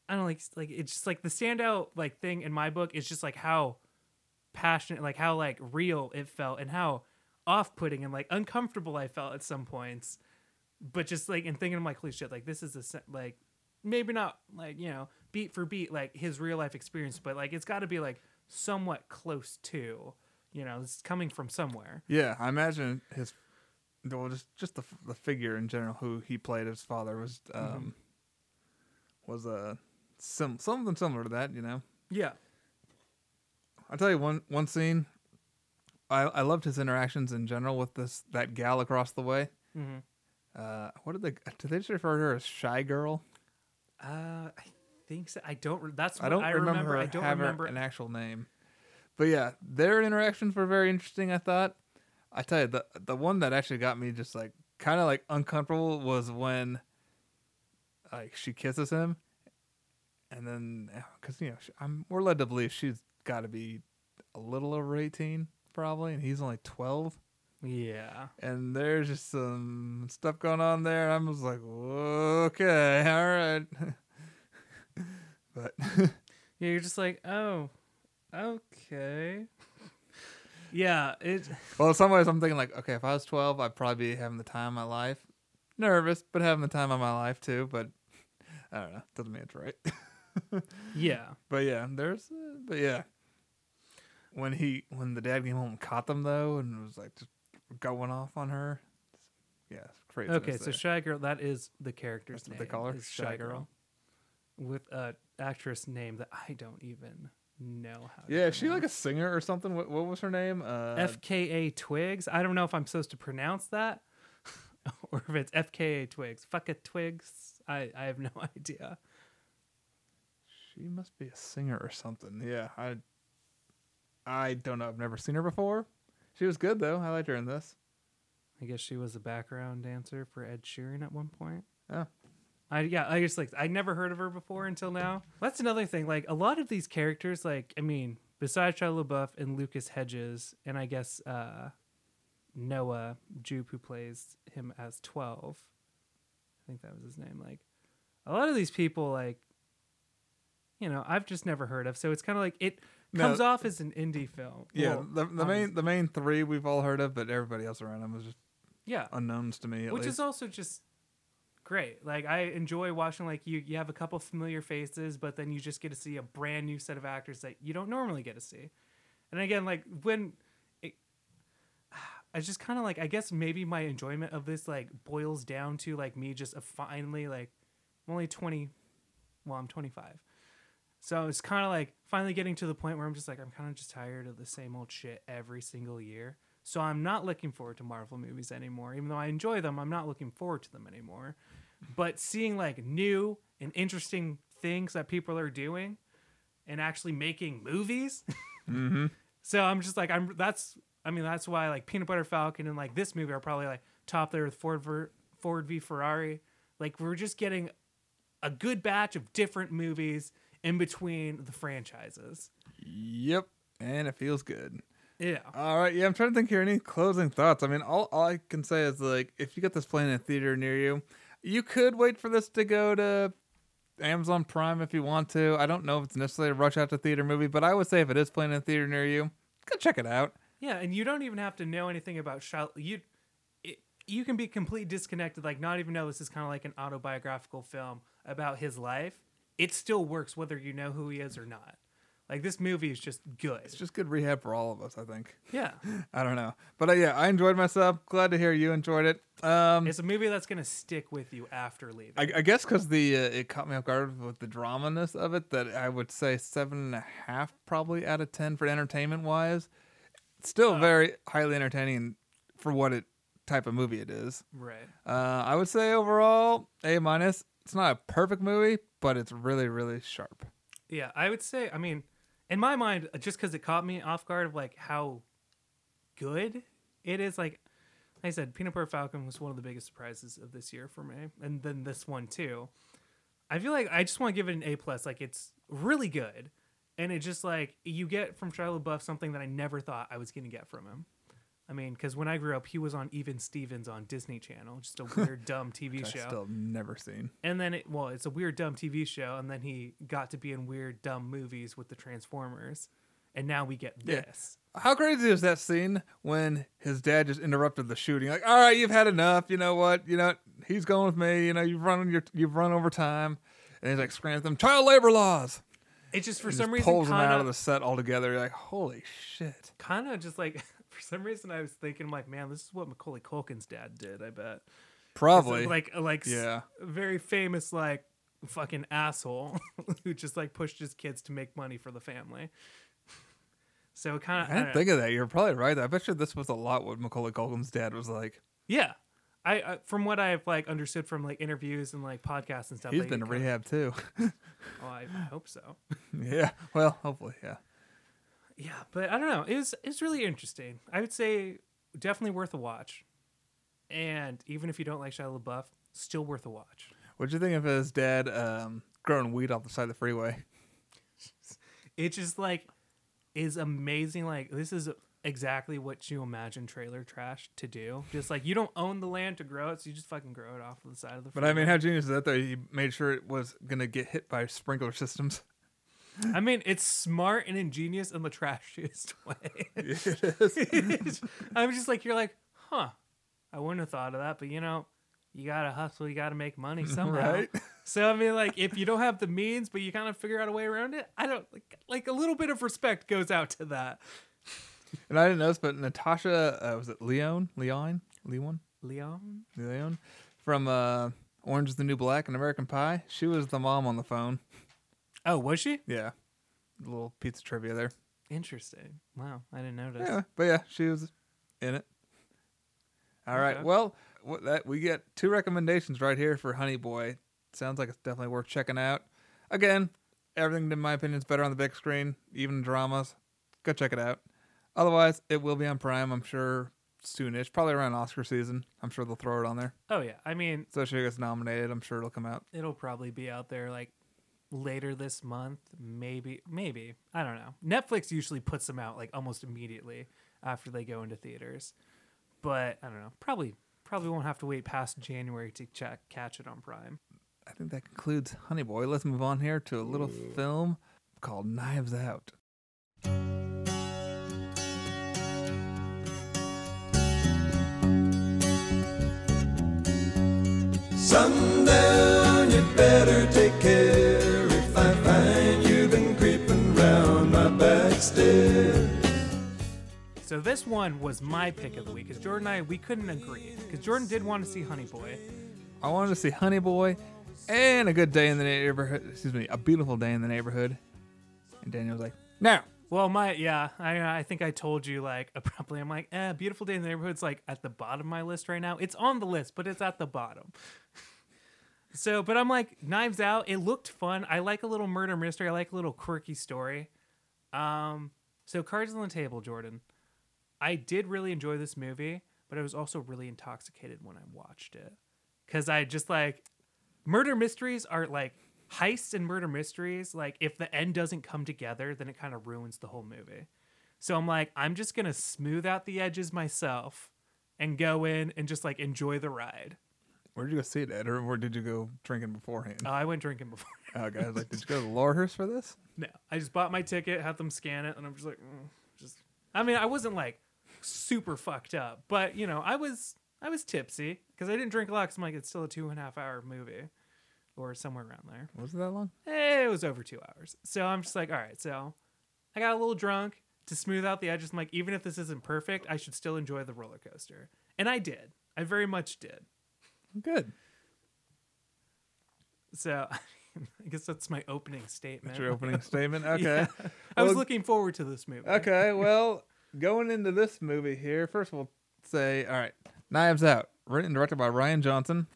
Speaker 2: I don't know, like like it's just like the standout like thing in my book is just like how passionate, like how like real it felt and how off-putting and like uncomfortable I felt at some points. But just like and thinking I'm like, holy shit, like this is a like maybe not like you know beat for beat like his real life experience, but like it's got to be like somewhat close to you know it's coming from somewhere.
Speaker 1: Yeah, I imagine his well, just just the the figure in general who he played his father was um was a sim- something similar to that, you know.
Speaker 2: Yeah.
Speaker 1: I'll tell you one one scene. I I loved his interactions in general with this that gal across the way.
Speaker 2: Mm-hmm.
Speaker 1: Uh, what did they did they just refer to her as shy girl?
Speaker 2: Uh, I think so. I don't. That's what
Speaker 1: I don't remember,
Speaker 2: remember. I don't
Speaker 1: have
Speaker 2: remember.
Speaker 1: an actual name. But yeah, their interactions were very interesting. I thought. I tell you, the the one that actually got me just like kind of like uncomfortable was when like she kisses him, and then uh, because you know she, I'm we're led to believe she's got to be a little over eighteen probably, and he's only twelve.
Speaker 2: yeah.
Speaker 1: And there's just some stuff going on there. I'm just like, okay, all right. but
Speaker 2: Yeah, you're just like, oh, okay. Yeah, it.
Speaker 1: Well, in some ways, I'm thinking like, okay, if I was 12, I'd probably be having the time of my life. Nervous, but having the time of my life too. But I don't know. Doesn't mean it's right.
Speaker 2: Yeah,
Speaker 1: but yeah, there's. Uh, but yeah, when he when the dad came home and caught them though, and was like just going off on her. Yeah, it's crazy.
Speaker 2: Okay, so Shy Girl, that is the character's
Speaker 1: That's what
Speaker 2: name.
Speaker 1: they call her? Shy
Speaker 2: Shy
Speaker 1: Girl.
Speaker 2: Girl. With a actress name that I don't even know how.
Speaker 1: yeah, is she like a singer or something? What, what was her name? Uh,
Speaker 2: FKA Twigs. I don't know if I'm supposed to pronounce that or if it's FKA Twigs. Fuck a Twigs. I, I have no idea.
Speaker 1: She must be a singer or something. Yeah, I. I don't know. I've never seen her before. She was good though. I liked her in this.
Speaker 2: I guess she was a background dancer for Ed Sheeran at one point.
Speaker 1: Oh.
Speaker 2: I yeah, I just like I never heard of her before until now. That's another thing. Like a lot of these characters, like I mean, besides Shia LaBeouf and Lucas Hedges, and I guess uh, Noah Jupe, who plays him as twelve, I think that was his name. Like a lot of these people, like you know, I've just never heard of. So it's kind of like it
Speaker 1: No.
Speaker 2: comes off as an indie film.
Speaker 1: Yeah,
Speaker 2: Well,
Speaker 1: the, the main the main three we've all heard of, but everybody else around them was just
Speaker 2: yeah,
Speaker 1: unknowns to me. At
Speaker 2: which
Speaker 1: least.
Speaker 2: is also just great. Like I enjoy watching like you you have a couple familiar faces, but then you just get to see a brand new set of actors that you don't normally get to see. And again, like when it, I just kind of like I guess maybe my enjoyment of this like boils down to like me just finally like I'm only 20 well I'm 25. So it's kind of like finally getting to the point where I'm just like I'm kind of just tired of the same old shit every single year. So I'm not looking forward to Marvel movies anymore. Even though I enjoy them, I'm not looking forward to them anymore. But seeing like new and interesting things that people are doing and actually making movies.
Speaker 1: mm-hmm.
Speaker 2: So I'm just like I'm that's I mean that's why like Peanut Butter Falcon and like this movie are probably like top there with Ford ver, Ford v Ferrari. Like we're just getting a good batch of different movies in between the franchises.
Speaker 1: Yep, and it feels good.
Speaker 2: Yeah.
Speaker 1: All right, yeah, I'm trying to think here. Any closing thoughts? I mean, all, all I can say is like, if you get this playing in a theater near you, you could wait for this to go to Amazon Prime if you want to. I don't know if it's necessarily a rush out to theater movie, but I would say if it is playing in a theater near you, go check it out.
Speaker 2: Yeah, and you don't even have to know anything about Shia. You, it, you can be completely disconnected, like not even know this is kind of like an autobiographical film about his life. It still works whether you know who he is or not. Like this movie is just good.
Speaker 1: It's just good rehab for all of us, I think.
Speaker 2: yeah,
Speaker 1: I don't know, but uh, yeah, I enjoyed myself. Glad to hear you enjoyed it. Um,
Speaker 2: it's a movie that's gonna stick with you after leaving.
Speaker 1: I, I guess because the uh, it caught me off guard with the dramaness of it that I would say seven and a half probably out of ten for entertainment wise. Still
Speaker 2: Oh.
Speaker 1: very highly entertaining for what it type of movie it is.
Speaker 2: right.
Speaker 1: Uh, I would say overall A minus. It's not a perfect movie, but it's really really sharp.
Speaker 2: Yeah, I would say. I mean, in my mind, just because it caught me off guard of like how good it is. Like, like I said, Peanut Butter Falcon was one of the biggest surprises of this year for me, and then this one too. I feel like I just want to give it an A plus. Like, it's really good, and it just like you get from Shia LaBeouf something that I never thought I was gonna get from him. I mean, because when I grew up, he was on Even Stevens on Disney Channel, just a weird, dumb TV show
Speaker 1: still never seen.
Speaker 2: and then it well it's a weird dumb tv show and then he got to be in weird dumb movies with the transformers and now we get
Speaker 1: Yeah.
Speaker 2: this
Speaker 1: How crazy is that scene when his dad just interrupted the shooting? Like, all right, you've had enough. You know what? You know he's going with me. You know you've run your you've run over time, and he's like screaming at them, child labor laws.
Speaker 2: it just for
Speaker 1: and
Speaker 2: some
Speaker 1: just
Speaker 2: reason
Speaker 1: pulls him out of
Speaker 2: of
Speaker 1: the set altogether. You're like, holy shit.
Speaker 2: kind of just like for some reason i was thinking I'm like man this is what macaulay culkin's dad did i bet
Speaker 1: Probably.
Speaker 2: like like
Speaker 1: yeah.
Speaker 2: very famous like fucking asshole who just like pushed his kids to make money for the family so kind of
Speaker 1: I didn't think of that. You're probably right. I bet you this was a lot what Macaulay Culkin's dad was like.
Speaker 2: yeah I, I from what I've like understood from like interviews and like podcasts and stuff.
Speaker 1: He's
Speaker 2: like,
Speaker 1: been to rehab too.
Speaker 2: Oh, I hope so.
Speaker 1: yeah. Well, hopefully, yeah.
Speaker 2: Yeah, but I don't know. It was it's really interesting. I would say definitely worth a watch. And even if you don't like Shia LaBeouf, still worth a watch.
Speaker 1: What'd you think of his dad um, growing weed off the side of the freeway?
Speaker 2: It just like is amazing. Like this is exactly what you imagine trailer trash to do. Just like you don't own the land to grow it, so you just fucking grow it off the side of the.
Speaker 1: But I mean, how genius is that though? He made sure it was gonna get hit by sprinkler systems.
Speaker 2: I mean, it's smart and ingenious in the trashiest way.
Speaker 1: it is.
Speaker 2: I'm just like, you're like, huh? I wouldn't have thought of that, but you know, you gotta hustle, you gotta make money somehow.
Speaker 1: Right?
Speaker 2: So I mean, like, if you don't have the means, but you kind of figure out a way around it, I don't like, like a little bit of respect goes out to that.
Speaker 1: And I didn't notice, but Natasha, uh, was it Leon? Leon? Leon?
Speaker 2: Leon,
Speaker 1: Leon? From uh, Orange is the New Black and American Pie. She was the mom on the phone.
Speaker 2: Oh, was she?
Speaker 1: Yeah. A little pizza trivia there.
Speaker 2: Interesting. Wow, I didn't notice.
Speaker 1: Yeah, but yeah, she was in it. All right.
Speaker 2: Okay.
Speaker 1: Well, that we get two recommendations right here for Honey Boy. Sounds like it's definitely worth checking out. Again, everything in my opinion is better on the big screen, even dramas. Go check it out. Otherwise, it will be on Prime, I'm sure, soonish. Probably around Oscar season. I'm sure they'll throw it on there.
Speaker 2: Oh yeah, I mean,
Speaker 1: So she gets nominated, I'm sure it'll come out.
Speaker 2: it'll probably be out there like later this month maybe maybe. I don't know. Netflix usually puts them out like almost immediately after they go into theaters. But i don't know. Probably probably won't have to wait past january to check catch it on prime.
Speaker 1: I think that concludes Honey Boy. Let's move on here to a little film called Knives Out.
Speaker 2: So this one was my pick of the week because jordan and i we couldn't agree because jordan did want to see honey boy
Speaker 1: I wanted to see Honey Boy and a good day in the neighborhood. Excuse me, a beautiful day in the neighborhood. And Daniel was like, "No,
Speaker 2: well my yeah i i think i told you like abruptly i'm like eh beautiful day in the neighborhood's like at the bottom of my list right now it's on the list but it's at the bottom So, but I'm like, Knives Out. It looked fun. I like a little murder mystery. I like a little quirky story. Um, so cards on the table, Jordan. I did really enjoy this movie, but I was also really intoxicated when I watched it because I just like murder mysteries are like heists and murder mysteries. Like if the end doesn't come together, then it kind of ruins the whole movie. So I'm like, I'm just gonna smooth out the edges myself and go in and just like enjoy the ride.
Speaker 1: where did you go see it at, or where did you go drinking beforehand?"
Speaker 2: Oh, I went drinking before.
Speaker 1: Oh, guys, like, did you go to Lawhurst for this?
Speaker 2: No, I just bought my ticket, had them scan it, and I'm just like, mm, just. I mean, I wasn't like super fucked up, but you know, I was I was tipsy because I didn't drink a lot. Cause I'm like, it's still a two and a half hour movie, or somewhere around there.
Speaker 1: Was it that long?
Speaker 2: Eh, it was over two hours, so I'm just like, all right, so I got a little drunk to smooth out the edges. I'm like, even if this isn't perfect, I should still enjoy the roller coaster, and I did. I very much did.
Speaker 1: Good.
Speaker 2: So. I guess that's my opening statement.
Speaker 1: That's your opening statement. Okay.
Speaker 2: I was
Speaker 1: Well,
Speaker 2: looking forward to this movie.
Speaker 1: Okay, well, going into this movie here, first we'll say, all right, Knives Out, written and directed by Rian Johnson,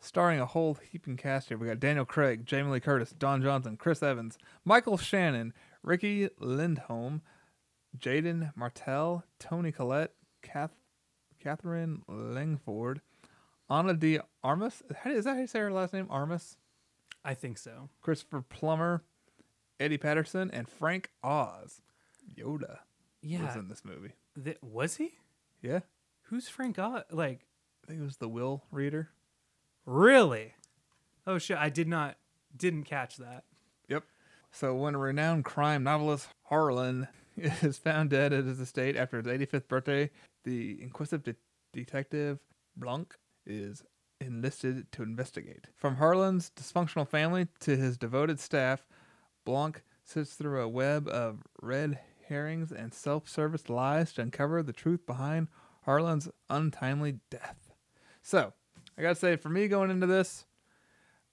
Speaker 1: starring a whole heaping cast here. We got Daniel Craig, Jamie Lee Curtis, Don Johnson, Chris Evans, Michael Shannon, Riki Lindhome, Jaeden Martell, Toni Collette, Kath, Katherine Langford, Ana de Armas. Is that how you say her last name? Armas?
Speaker 2: I think so.
Speaker 1: Christopher Plummer, Edi Patterson, and Frank Oz. Yoda
Speaker 2: Yeah.
Speaker 1: was in this movie.
Speaker 2: Th- was he?
Speaker 1: Yeah,
Speaker 2: Who's Frank Oz? Like,
Speaker 1: I think it was the Will Reader.
Speaker 2: really? Oh shit! I did not, didn't catch that.
Speaker 1: Yep. So when a renowned crime novelist Harlan is found dead at his estate after his 85th birthday, the inquisitive de- detective Blanc is enlisted to investigate. From Harlan's dysfunctional family to his devoted staff, Blanc sifts through a web of red herrings and self-service lies to uncover the truth behind Harlan's untimely death. So, I gotta say, for me going into this,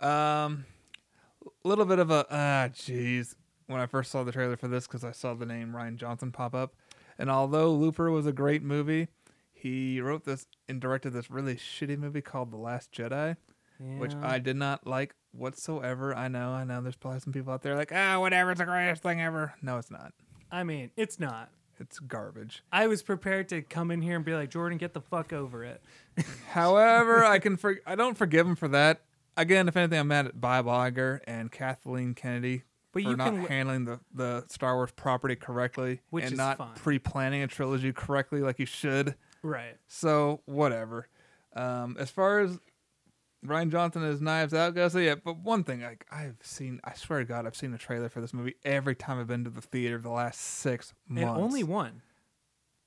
Speaker 1: um, a little bit of a ah, jeez. When I first saw the trailer for this, because I saw the name Rian Johnson pop up, and although Looper was a great movie, he wrote this and directed this really shitty movie called The Last Jedi, which I did not like whatsoever. I know, I know. There's probably some people out there like, ah, whatever, it's the greatest thing ever. No, it's not.
Speaker 2: I mean, it's not.
Speaker 1: It's garbage.
Speaker 2: I was prepared to come in here and be like, Jordan, get the fuck over it.
Speaker 1: However, I can for- I don't forgive him for that. Again, if anything, I'm mad at Bob Iger and Kathleen Kennedy
Speaker 2: But
Speaker 1: for
Speaker 2: you
Speaker 1: not
Speaker 2: can-
Speaker 1: handling the, the Star Wars property correctly
Speaker 2: Which
Speaker 1: and
Speaker 2: is
Speaker 1: not
Speaker 2: fine.
Speaker 1: pre-planning a trilogy correctly like you should.
Speaker 2: Right.
Speaker 1: So whatever. Um, as far as Rian Johnson is Knives Out guy. So yeah, but one thing like I've seen, I swear to God, I've seen a trailer for this movie every time I've been to the theater the last six months.
Speaker 2: And only one.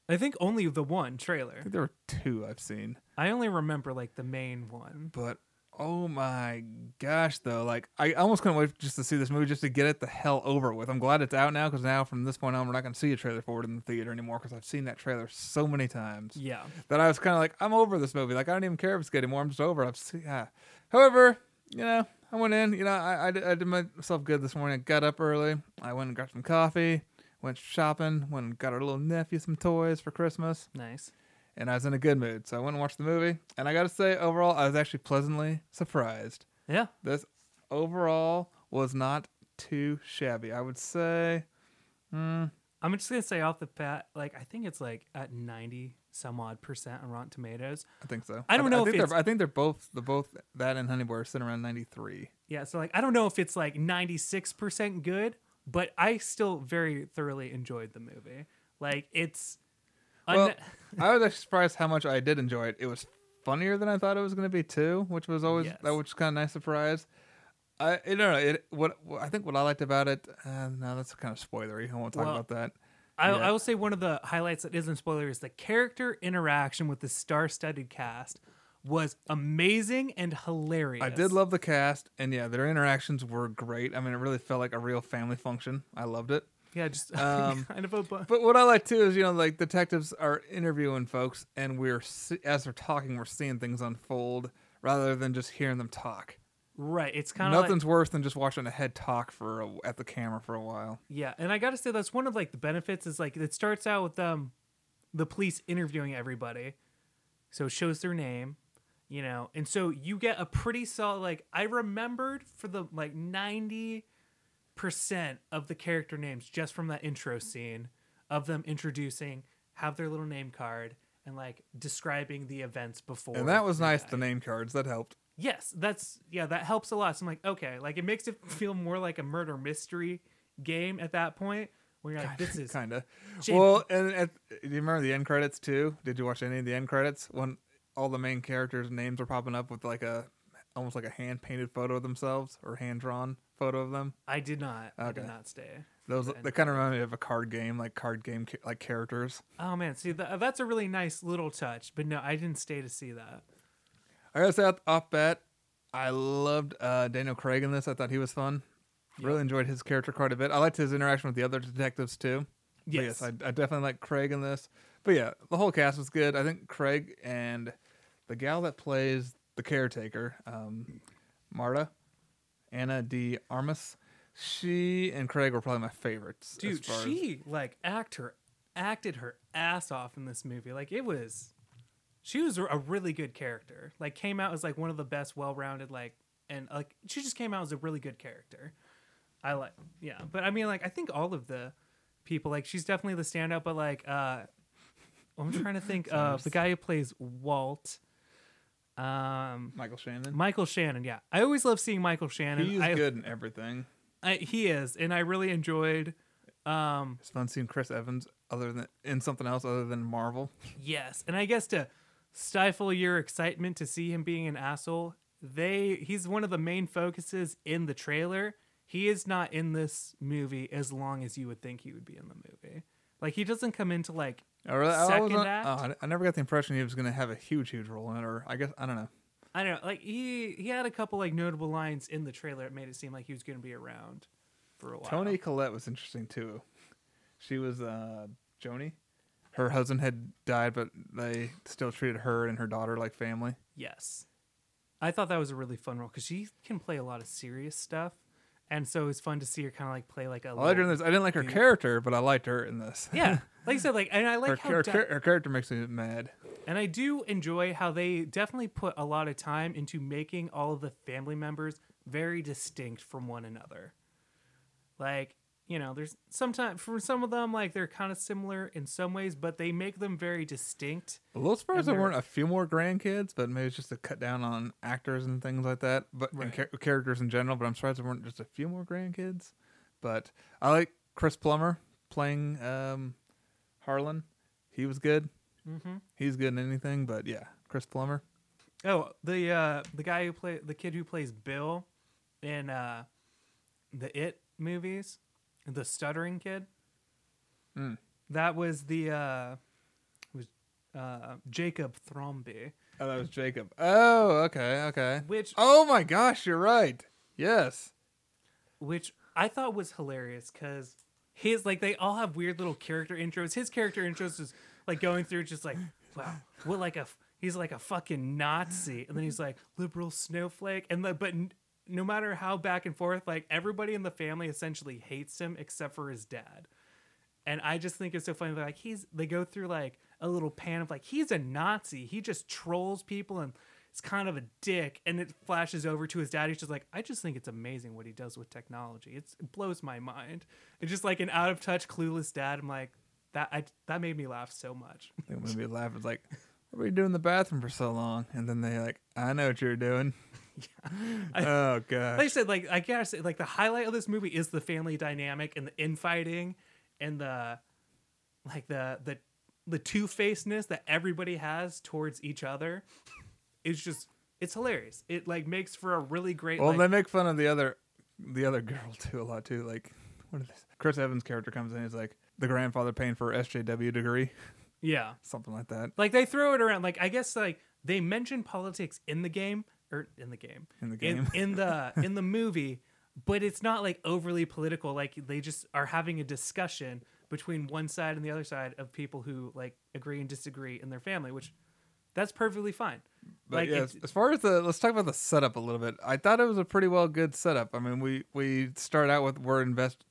Speaker 2: I think only the one
Speaker 1: I
Speaker 2: trailer.
Speaker 1: think there were two I've seen.
Speaker 2: I only remember like the main one.
Speaker 1: But oh my gosh, though, like I almost couldn't wait just to see this movie, just to get it the hell over with. I'm glad it's out now because now from this point on, we're not going to see a trailer for it in the theater anymore because I've seen that trailer so many times
Speaker 2: Yeah.
Speaker 1: that I was kind of like, I'm over this movie. Like I don't even care if it's good anymore. I'm just over it. I've seen, yeah. However, you know, I went in. You know, I, I, did, I did myself good this morning. I got up early. I went and got some coffee. Went shopping. Went and got our little nephew some toys for Christmas
Speaker 2: Nice.
Speaker 1: And I was in a good mood. So I went and watched the movie, and I got to say, overall, I was actually pleasantly surprised.
Speaker 2: Yeah.
Speaker 1: This overall was not too shabby. I would say, hmm,
Speaker 2: I'm just gonna say off the bat, like I think it's like at ninety some odd percent on Rotten Tomatoes.
Speaker 1: I think so.
Speaker 2: I don't know if
Speaker 1: think they're, I think they're both the both that and Honey Boy are sitting around ninety three.
Speaker 2: Yeah, so like I don't know if it's like ninety six percent good, but I still very thoroughly enjoyed the movie. Like it's
Speaker 1: Well, I was actually surprised how much I did enjoy it. It was funnier than I thought it was going to be too, which was always
Speaker 2: Yes.
Speaker 1: that was kind of nice surprise. I don't know. It what, what I think what I liked about it. Uh, no, that's kind of spoilery. I won't talk
Speaker 2: Well,
Speaker 1: about that.
Speaker 2: I. I will say one of the highlights that isn't spoiler is the character interaction with the star-studded cast was amazing and hilarious.
Speaker 1: I did love the cast, and yeah, their interactions were great. I mean, it really felt like a real family function. I loved it.
Speaker 2: Yeah, just
Speaker 1: Um,
Speaker 2: kind of a bu-
Speaker 1: But what I like too is you know like detectives are interviewing folks, and we're as they're talking, we're seeing things unfold rather than just hearing them talk.
Speaker 2: right. It's kind of
Speaker 1: Nothing's worse than just watching a head talk for a, at the camera for a while.
Speaker 2: Yeah, and I got to say that's one of like the benefits is like it starts out with um the police interviewing everybody. So it shows their name, you know. And so you get a pretty solid like I remembered for the like 90% of the character names just from that intro mm-hmm. scene of them introducing have their little name card and like describing the events before.
Speaker 1: And that was nice.
Speaker 2: died.
Speaker 1: The name cards that helped.
Speaker 2: Yes, that's yeah, that helps a lot. So I'm like, okay, like it makes it feel more like a murder mystery game at that point where you're like, this is
Speaker 1: kind of. Well, and at, do you remember the end credits too? Did you watch any of the end credits when all the main characters' names were popping up with like a almost like a hand painted photo of themselves or hand drawn photo of them?
Speaker 2: I did not. I did not stay.
Speaker 1: Those
Speaker 2: the
Speaker 1: they kind of remind me of a card game, like card game like characters.
Speaker 2: Oh man, see that, that's a really nice little touch. But no, I didn't stay to see that.
Speaker 1: I gotta say off, bat, I loved uh, Daniel Craig in this. I thought he was fun. Really enjoyed his character quite a bit. I liked his interaction with the other detectives too.
Speaker 2: Yes.
Speaker 1: yes, I, I definitely like Craig in this. But yeah, the whole cast was good. I think Craig and the gal that plays the caretaker, um, Marta, Ana de Armas, she and Craig were probably my favorites.
Speaker 2: Dude,
Speaker 1: far as-
Speaker 2: she like act her acted her ass off in this movie. Like it was, she was a really good character. Like came out as like one of the best, well-rounded. Like and like she just came out as a really good character. I like, yeah. But I mean, like I think all of the people, like she's definitely the standout. But like, uh I'm trying to think of the guy who plays Walt. Um,
Speaker 1: Michael Shannon.
Speaker 2: Michael Shannon. Yeah, I always love seeing Michael Shannon.
Speaker 1: He's
Speaker 2: I,
Speaker 1: good in everything.
Speaker 2: I, he is, and I really enjoyed. Um,
Speaker 1: It's fun seeing Chris Evans other than in something else other than Marvel.
Speaker 2: yes, and I guess to stifle your excitement to see him being an asshole, they he's one of the main focuses in the trailer. He is not in this movie as long as you would think he would be in the movie. Like he doesn't come into like
Speaker 1: Oh, really? I,
Speaker 2: Second
Speaker 1: wasn't-
Speaker 2: act?
Speaker 1: oh, I- I never got the impression he was going to have a huge, huge role in it, or I guess I don't know.
Speaker 2: I don't know, like he he had a couple like notable lines in the trailer. It made it seem like he was going to be around for a while.
Speaker 1: Toni Collette was interesting too. She was uh, Joni. Her husband had died, but they still treated her and her daughter like family.
Speaker 2: Yes. I thought that was a really fun role because she can play a lot of serious stuff. And so it was fun to see her kind of like play like a
Speaker 1: I liked her in this. I didn't like her
Speaker 2: Yeah.
Speaker 1: character, but I liked her in this.
Speaker 2: Yeah. Like I said, like and I like
Speaker 1: her,
Speaker 2: how
Speaker 1: her,
Speaker 2: de-
Speaker 1: her character makes me mad.
Speaker 2: and I do enjoy how they definitely put a lot of time into making all of the family members very distinct from one another. Like, you know, there's sometimes for some of them like they're kind of similar in some ways, but they make them very distinct.
Speaker 1: A little surprised there weren't a few more grandkids, but maybe it's just to cut down on actors and things like that. But
Speaker 2: Right.
Speaker 1: char- characters in general. But I'm surprised there weren't just a few more grandkids. But I like Chris Plummer playing um, Harlan. He was good.
Speaker 2: Mm-hmm.
Speaker 1: He's good in anything. But yeah, Chris Plummer.
Speaker 2: Oh, the uh the guy who play the kid who plays Bill in uh the It movies, the stuttering kid.
Speaker 1: Mm.
Speaker 2: That was the uh was uh Jacob Thrombey,
Speaker 1: Oh, that was Jacob. Oh, okay, okay.
Speaker 2: which
Speaker 1: Oh my gosh, you're right. Yes.
Speaker 2: which I thought was hilarious cuz his like they all have weird little character intros. His character intros is like going through just like wow, what like a f- he's like a fucking Nazi, and then he's like liberal snowflake, and the, but no matter how back and forth, like everybody in the family essentially hates him except for his dad. And I just think it's so funny. Like he's they go through like a little pan of like he's a Nazi. He just trolls people and it's kind of a dick. And it flashes over to his dad. He's just like, I just think it's amazing what he does with technology. It's, it blows my mind. It's just like an out of touch, clueless dad. I'm like that. I that made me laugh so much.
Speaker 1: They made me laugh. It's like, what were you doing in the bathroom for so long? And then they like, I know what you're doing.
Speaker 2: I-
Speaker 1: oh god.
Speaker 2: like I said, like I gotta like the highlight of this movie is the family dynamic and the infighting and the like the the the two facedness that everybody has towards each other. It's just it's hilarious. It like makes for a really great.
Speaker 1: Well,
Speaker 2: like,
Speaker 1: they make fun of the other, the other girl too a lot too. Like, what is this? Chris Evans' character comes in. He's like the grandfather paying for SJW degree,
Speaker 2: yeah,
Speaker 1: something like that
Speaker 2: like they throw it around. Like I guess like they mention politics in the game or in the game
Speaker 1: in the
Speaker 2: in,
Speaker 1: game.
Speaker 2: in the in the movie, but it's not like overly political. Like they just are having a discussion between one side and the other side of people who like agree and disagree in their family, which that's perfectly fine.
Speaker 1: But
Speaker 2: like
Speaker 1: yeah, as far as the let's talk about the setup a little bit. I thought it was a pretty well good setup. I mean, we we start out with we're invest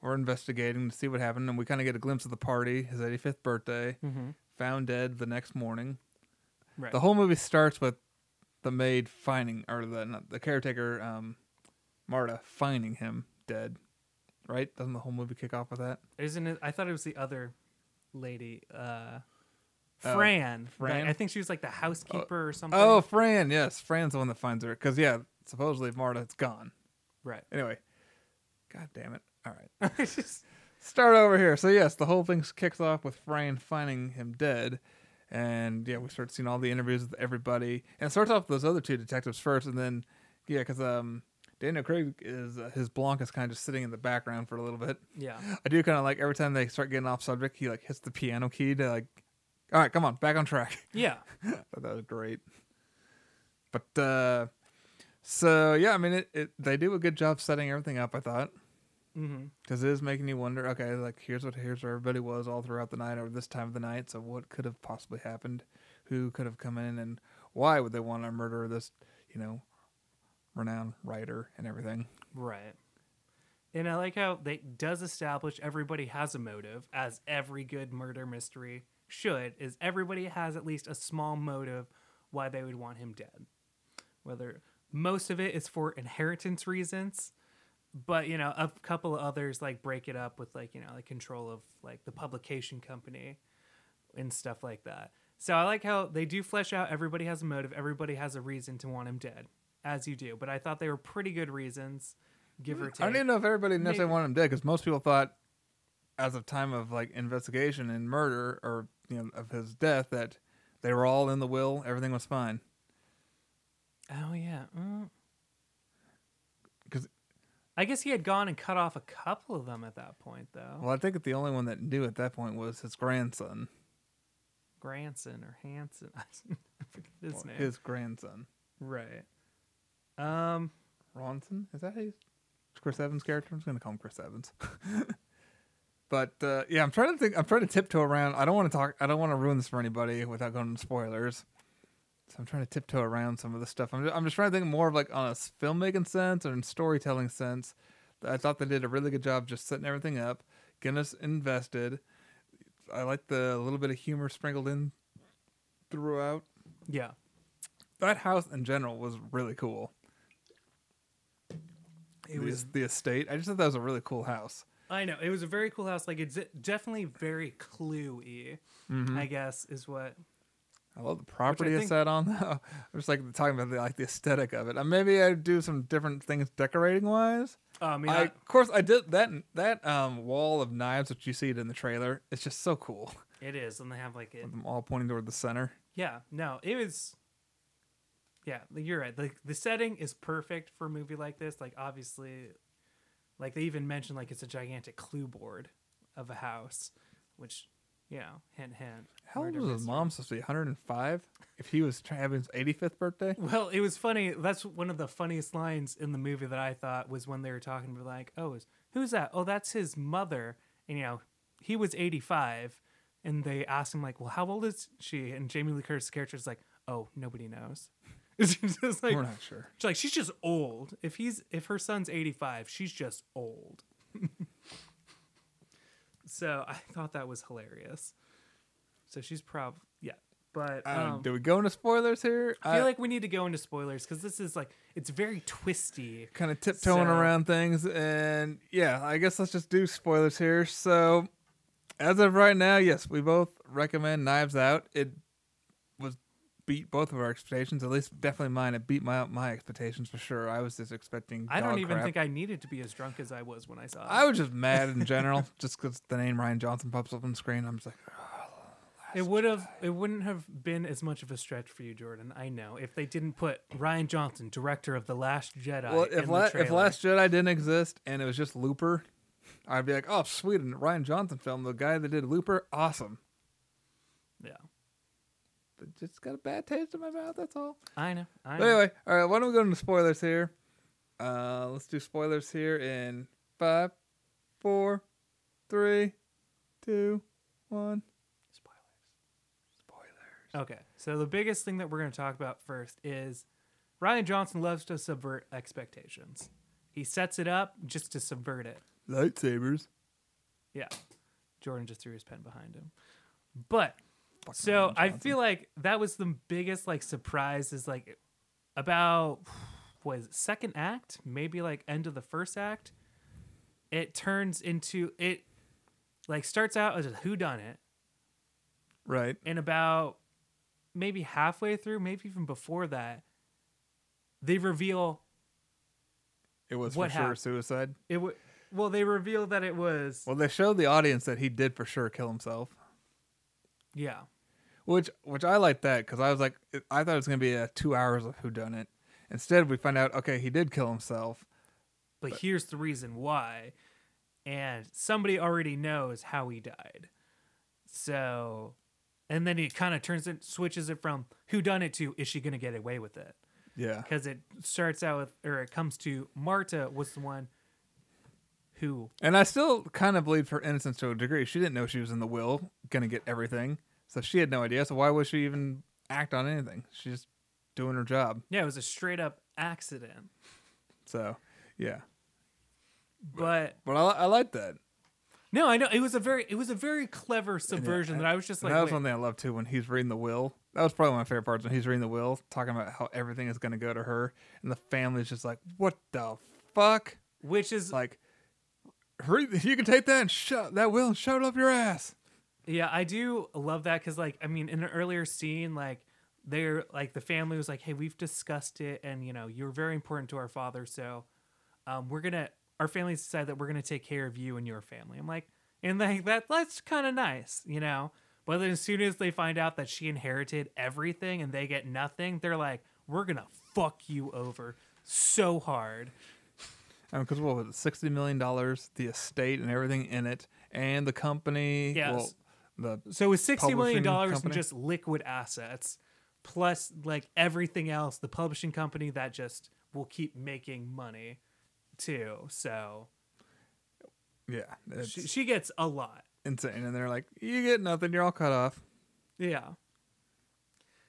Speaker 1: we're investigating to see what happened, and we kind of get a glimpse of the party, his 85th birthday,
Speaker 2: Mm-hmm.
Speaker 1: found dead the next morning.
Speaker 2: Right.
Speaker 1: The whole movie starts with the maid finding, or the not, the caretaker, um, Marta finding him dead. Right? Doesn't the whole movie kick off with that?
Speaker 2: Isn't it? I thought it was the other lady, uh,
Speaker 1: Oh,
Speaker 2: Fran.
Speaker 1: Fran?
Speaker 2: I think she was like the housekeeper or something.
Speaker 1: Oh, Fran. Yes, Fran's the one that finds her. Because yeah, supposedly Marta's gone.
Speaker 2: right.
Speaker 1: Anyway, god damn it. All right.
Speaker 2: Just-
Speaker 1: start over here. So yes, the whole thing kicks off with Fran finding him dead, and yeah, we start seeing all the interviews with everybody, and it starts off with those other two detectives first, and then yeah, because um Daniel Craig is uh, his Blanca's kind of just sitting in the background for a little bit.
Speaker 2: yeah.
Speaker 1: I do kind of like every time they start getting off subject, he like hits the piano key to like, all right, come on, back on track.
Speaker 2: Yeah.
Speaker 1: that was great. But uh so yeah, I mean it, it they do a good job setting everything up, I thought.
Speaker 2: Mm-hmm.
Speaker 1: Because it is making you wonder, okay, like here's what here's where everybody was all throughout the night or this time of the night. So what could have possibly happened? Who could have come in and why would they want to murder this, you know, renowned writer and everything?
Speaker 2: Right. And I like how they does establish everybody has a motive, as every good murder mystery should, is everybody has at least a small motive why they would want him dead. Whether most of it is for inheritance reasons, but you know, a couple of others like break it up with like, you know, like control of like the publication company and stuff like that. So I like how they do flesh out everybody has a motive, everybody has a reason to want him dead, as you do. But I thought they were pretty good reasons, give or take.
Speaker 1: I don't even know if everybody necessarily
Speaker 2: Maybe.
Speaker 1: wanted him dead because most people thought, as of time of like investigation and murder or you know of his death, that they were all in the will, everything was fine.
Speaker 2: Oh yeah. Mm. I guess he had gone and cut off a couple of them at that point, though.
Speaker 1: Well, I think the only one that knew at that point was his grandson.
Speaker 2: Granson or Hanson. I forget his
Speaker 1: Well,
Speaker 2: name.
Speaker 1: His grandson.
Speaker 2: Right. Um.
Speaker 1: Ronson? Is that his Chris Evans character? I'm just gonna call him Chris Evans. but uh, yeah, I'm trying to think. I'm trying to tiptoe around. I don't want to talk. I don't want to ruin this for anybody without going into spoilers. So I'm trying to tiptoe around some of the stuff. I'm just, I'm just trying to think more of like on a filmmaking sense or in storytelling sense. I thought they did a really good job just setting everything up, getting us invested. I like the little bit of humor sprinkled in throughout.
Speaker 2: Yeah.
Speaker 1: That house in general was really cool.
Speaker 2: It
Speaker 1: the,
Speaker 2: was.
Speaker 1: the estate. I just thought that was a really cool house.
Speaker 2: I know it was a very cool house. Like it's definitely very clue-y.
Speaker 1: Mm-hmm.
Speaker 2: I guess is what.
Speaker 1: I love the property it's set on. Though. I'm just like talking about the, like the aesthetic of it. Uh, maybe I'd do some different things decorating wise.
Speaker 2: Oh, I mean,
Speaker 1: I,
Speaker 2: I,
Speaker 1: of course, I did that. That um, wall of knives that you see it in the trailer. It's just so cool.
Speaker 2: it is, and they have like it.
Speaker 1: Them all pointing toward the center.
Speaker 2: Yeah. No, it was. yeah, you're right. Like the setting is perfect for a movie like this. Like obviously, like they even mentioned like it's a gigantic clue board of a house, which know, hint hint.
Speaker 1: How old
Speaker 2: murder
Speaker 1: was his
Speaker 2: mystery.
Speaker 1: mom supposed to be? 105? If he was having his 85th birthday?
Speaker 2: Well, it was funny. That's one of the funniest lines in the movie that I thought was when they were talking about like, "Oh, is, who's that? Oh, that's his mother." And you know, he was 85, and they asked him like, "Well, how old is she?" And Jamie Lee Curtis' character is like, "Oh, nobody knows." It's just like,
Speaker 1: We're not sure.
Speaker 2: she's like, she's just old. If he's if her son's 85, she's just old. so I thought that was hilarious. So she's probably yeah, but
Speaker 1: Um,
Speaker 2: um,
Speaker 1: do we go into spoilers here?
Speaker 2: I feel like we need to go into spoilers because this is like it's very twisty.
Speaker 1: kind of tiptoeing
Speaker 2: So-
Speaker 1: around things and yeah i guess let's just do spoilers here so as of right now yes we both recommend knives out it beat both of our expectations. At least definitely mine. It beat my my expectations for sure. I was just expecting
Speaker 2: I don't even
Speaker 1: crap.
Speaker 2: think I needed to be as drunk as I was when I saw it.
Speaker 1: i was just mad in general just because the name rian johnson pops up on the screen. I'm just like oh,
Speaker 2: it would have it wouldn't have been as much of a stretch for you, Jordan. I know if they didn't put Rian Johnson, director of the Last Jedi,
Speaker 1: well if, La- if last jedi didn't exist and it was just looper i'd be like oh sweet a rian johnson film the guy that did looper awesome.
Speaker 2: Yeah,
Speaker 1: just got a bad taste in my mouth that's all
Speaker 2: I know. I
Speaker 1: But
Speaker 2: know.
Speaker 1: anyway, all right, why don't we go into spoilers here? Uh, let's do spoilers here in five, four, three, two, one. Spoilers. Spoilers.
Speaker 2: Okay, so the biggest thing that we're going to talk about first is Rian Johnson loves to subvert expectations. He sets it up just to subvert it.
Speaker 1: Lightsabers.
Speaker 2: Yeah. Jordan just threw his pen behind him. But
Speaker 1: Fucking
Speaker 2: so I feel like that was the biggest like surprise is like about was second act, maybe like end of the first act. It turns into it like starts out as a who done it
Speaker 1: right.
Speaker 2: and about maybe halfway through, maybe even before that, they reveal
Speaker 1: It was
Speaker 2: What
Speaker 1: for sure suicide.
Speaker 2: it w- well, they reveal that it was
Speaker 1: Well, they showed the audience that he did for sure kill himself,
Speaker 2: yeah.
Speaker 1: Which which I like that because I was like, I thought it was gonna be a two hours of who done it. Instead, we find out okay, he did kill himself.
Speaker 2: but here's the reason why and somebody already knows how he died so and then he kind of turns it switches it from who done it to is she gonna get away with it
Speaker 1: Yeah.
Speaker 2: because it starts out with or it comes to marta was the one who
Speaker 1: And I still kind of believe her innocence to a degree. She didn't know she was in the will, gonna get everything. So she had no idea. So why would she even act on anything? She's just doing her job.
Speaker 2: yeah it was a straight up accident
Speaker 1: So yeah.
Speaker 2: but
Speaker 1: But I, I like that.
Speaker 2: no i know it was a very it was a very clever subversion that i was just like
Speaker 1: that was
Speaker 2: wait,
Speaker 1: one thing I love too when he's reading the will. That was probably one of my favorite parts when he's reading the will, talking about how everything is gonna go to her, and the family's just like, "What the fuck?"
Speaker 2: which is
Speaker 1: Like, hurry, you can take that and shut that will and shove it up your ass.
Speaker 2: Yeah, I do love that because, like, I mean, in an earlier scene, like, they're like the family was like, "Hey, we've discussed it, and you know, you're very important to our father, so um, we're gonna our families decided that we're gonna take care of you and your family." I'm like, and like that that's kind of nice, you know. But then as soon as they find out that she inherited everything and they get nothing, they're like, "We're gonna fuck you over so hard."
Speaker 1: Because what was it, sixty million dollars, the estate and everything in it, and the company.
Speaker 2: Yes.
Speaker 1: Well, the
Speaker 2: So with sixty million dollars in just liquid assets, plus like everything else, the publishing company that just will keep making money too. So
Speaker 1: yeah,
Speaker 2: she, she gets a lot.
Speaker 1: insane. And they're like, "You get nothing. You're all cut off."
Speaker 2: Yeah.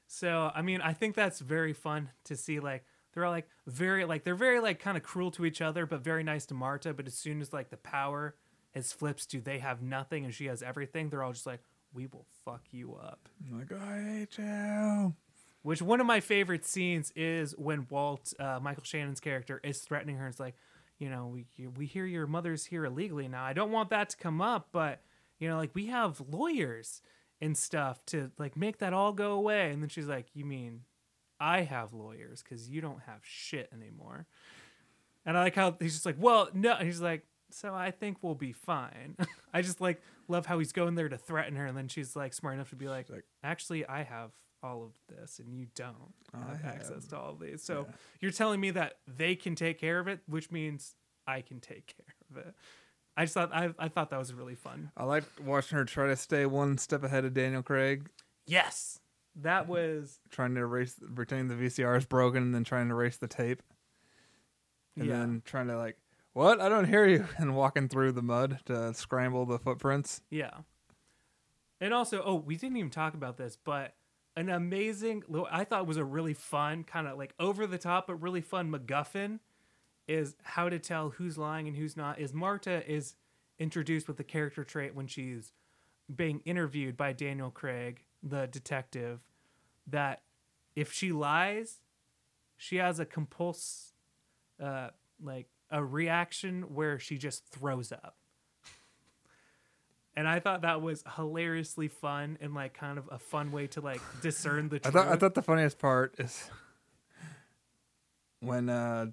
Speaker 2: So I mean, I think that's very fun to see. Like they're all like very like they're very like kind of cruel to each other, but very nice to Marta. But as soon as like the power is flips to they have nothing and she has everything, they're all just like, "We will fuck you up."
Speaker 1: I'm like, I hate you.
Speaker 2: Which one of my favorite scenes is when Walt, uh, Michael Shannon's character, is threatening her. It's like, you know, we we hear your mother's here illegally now. I don't want that to come up, but you know, like we have lawyers and stuff to like make that all go away. And then she's like, you mean I have lawyers because you don't have shit anymore. And I like how he's just like, well, no. And he's like, so I think we'll be fine. I just like love how he's going there to threaten her, and then she's like smart enough to be like,
Speaker 1: like-
Speaker 2: actually, I have all of this and you don't
Speaker 1: I
Speaker 2: have access to all of these. So
Speaker 1: Yeah.
Speaker 2: you're telling me that they can take care of it, which means I can take care of it. I just thought I, I thought that was really fun.
Speaker 1: I liked watching her try to stay one step ahead of Daniel Craig,
Speaker 2: Yes, that was
Speaker 1: trying to erase, pretending the VCR is broken, and then trying to erase the tape, and
Speaker 2: yeah.
Speaker 1: then trying to like, what? I don't hear you, and walking through the mud to scramble the footprints.
Speaker 2: Yeah. And also, oh, we didn't even talk about this, but an amazing, I thought was a really fun, kind of like over the top, but really fun MacGuffin is how to tell who's lying and who's not. Is Marta is introduced with the character trait when she's being interviewed by Daniel Craig, the detective, that if she lies, she has a compulse, uh, like a reaction where she just throws up and I thought that was hilariously fun and like kind of a fun way to like discern the
Speaker 1: I
Speaker 2: truth.
Speaker 1: thought I thought the funniest part is when uh,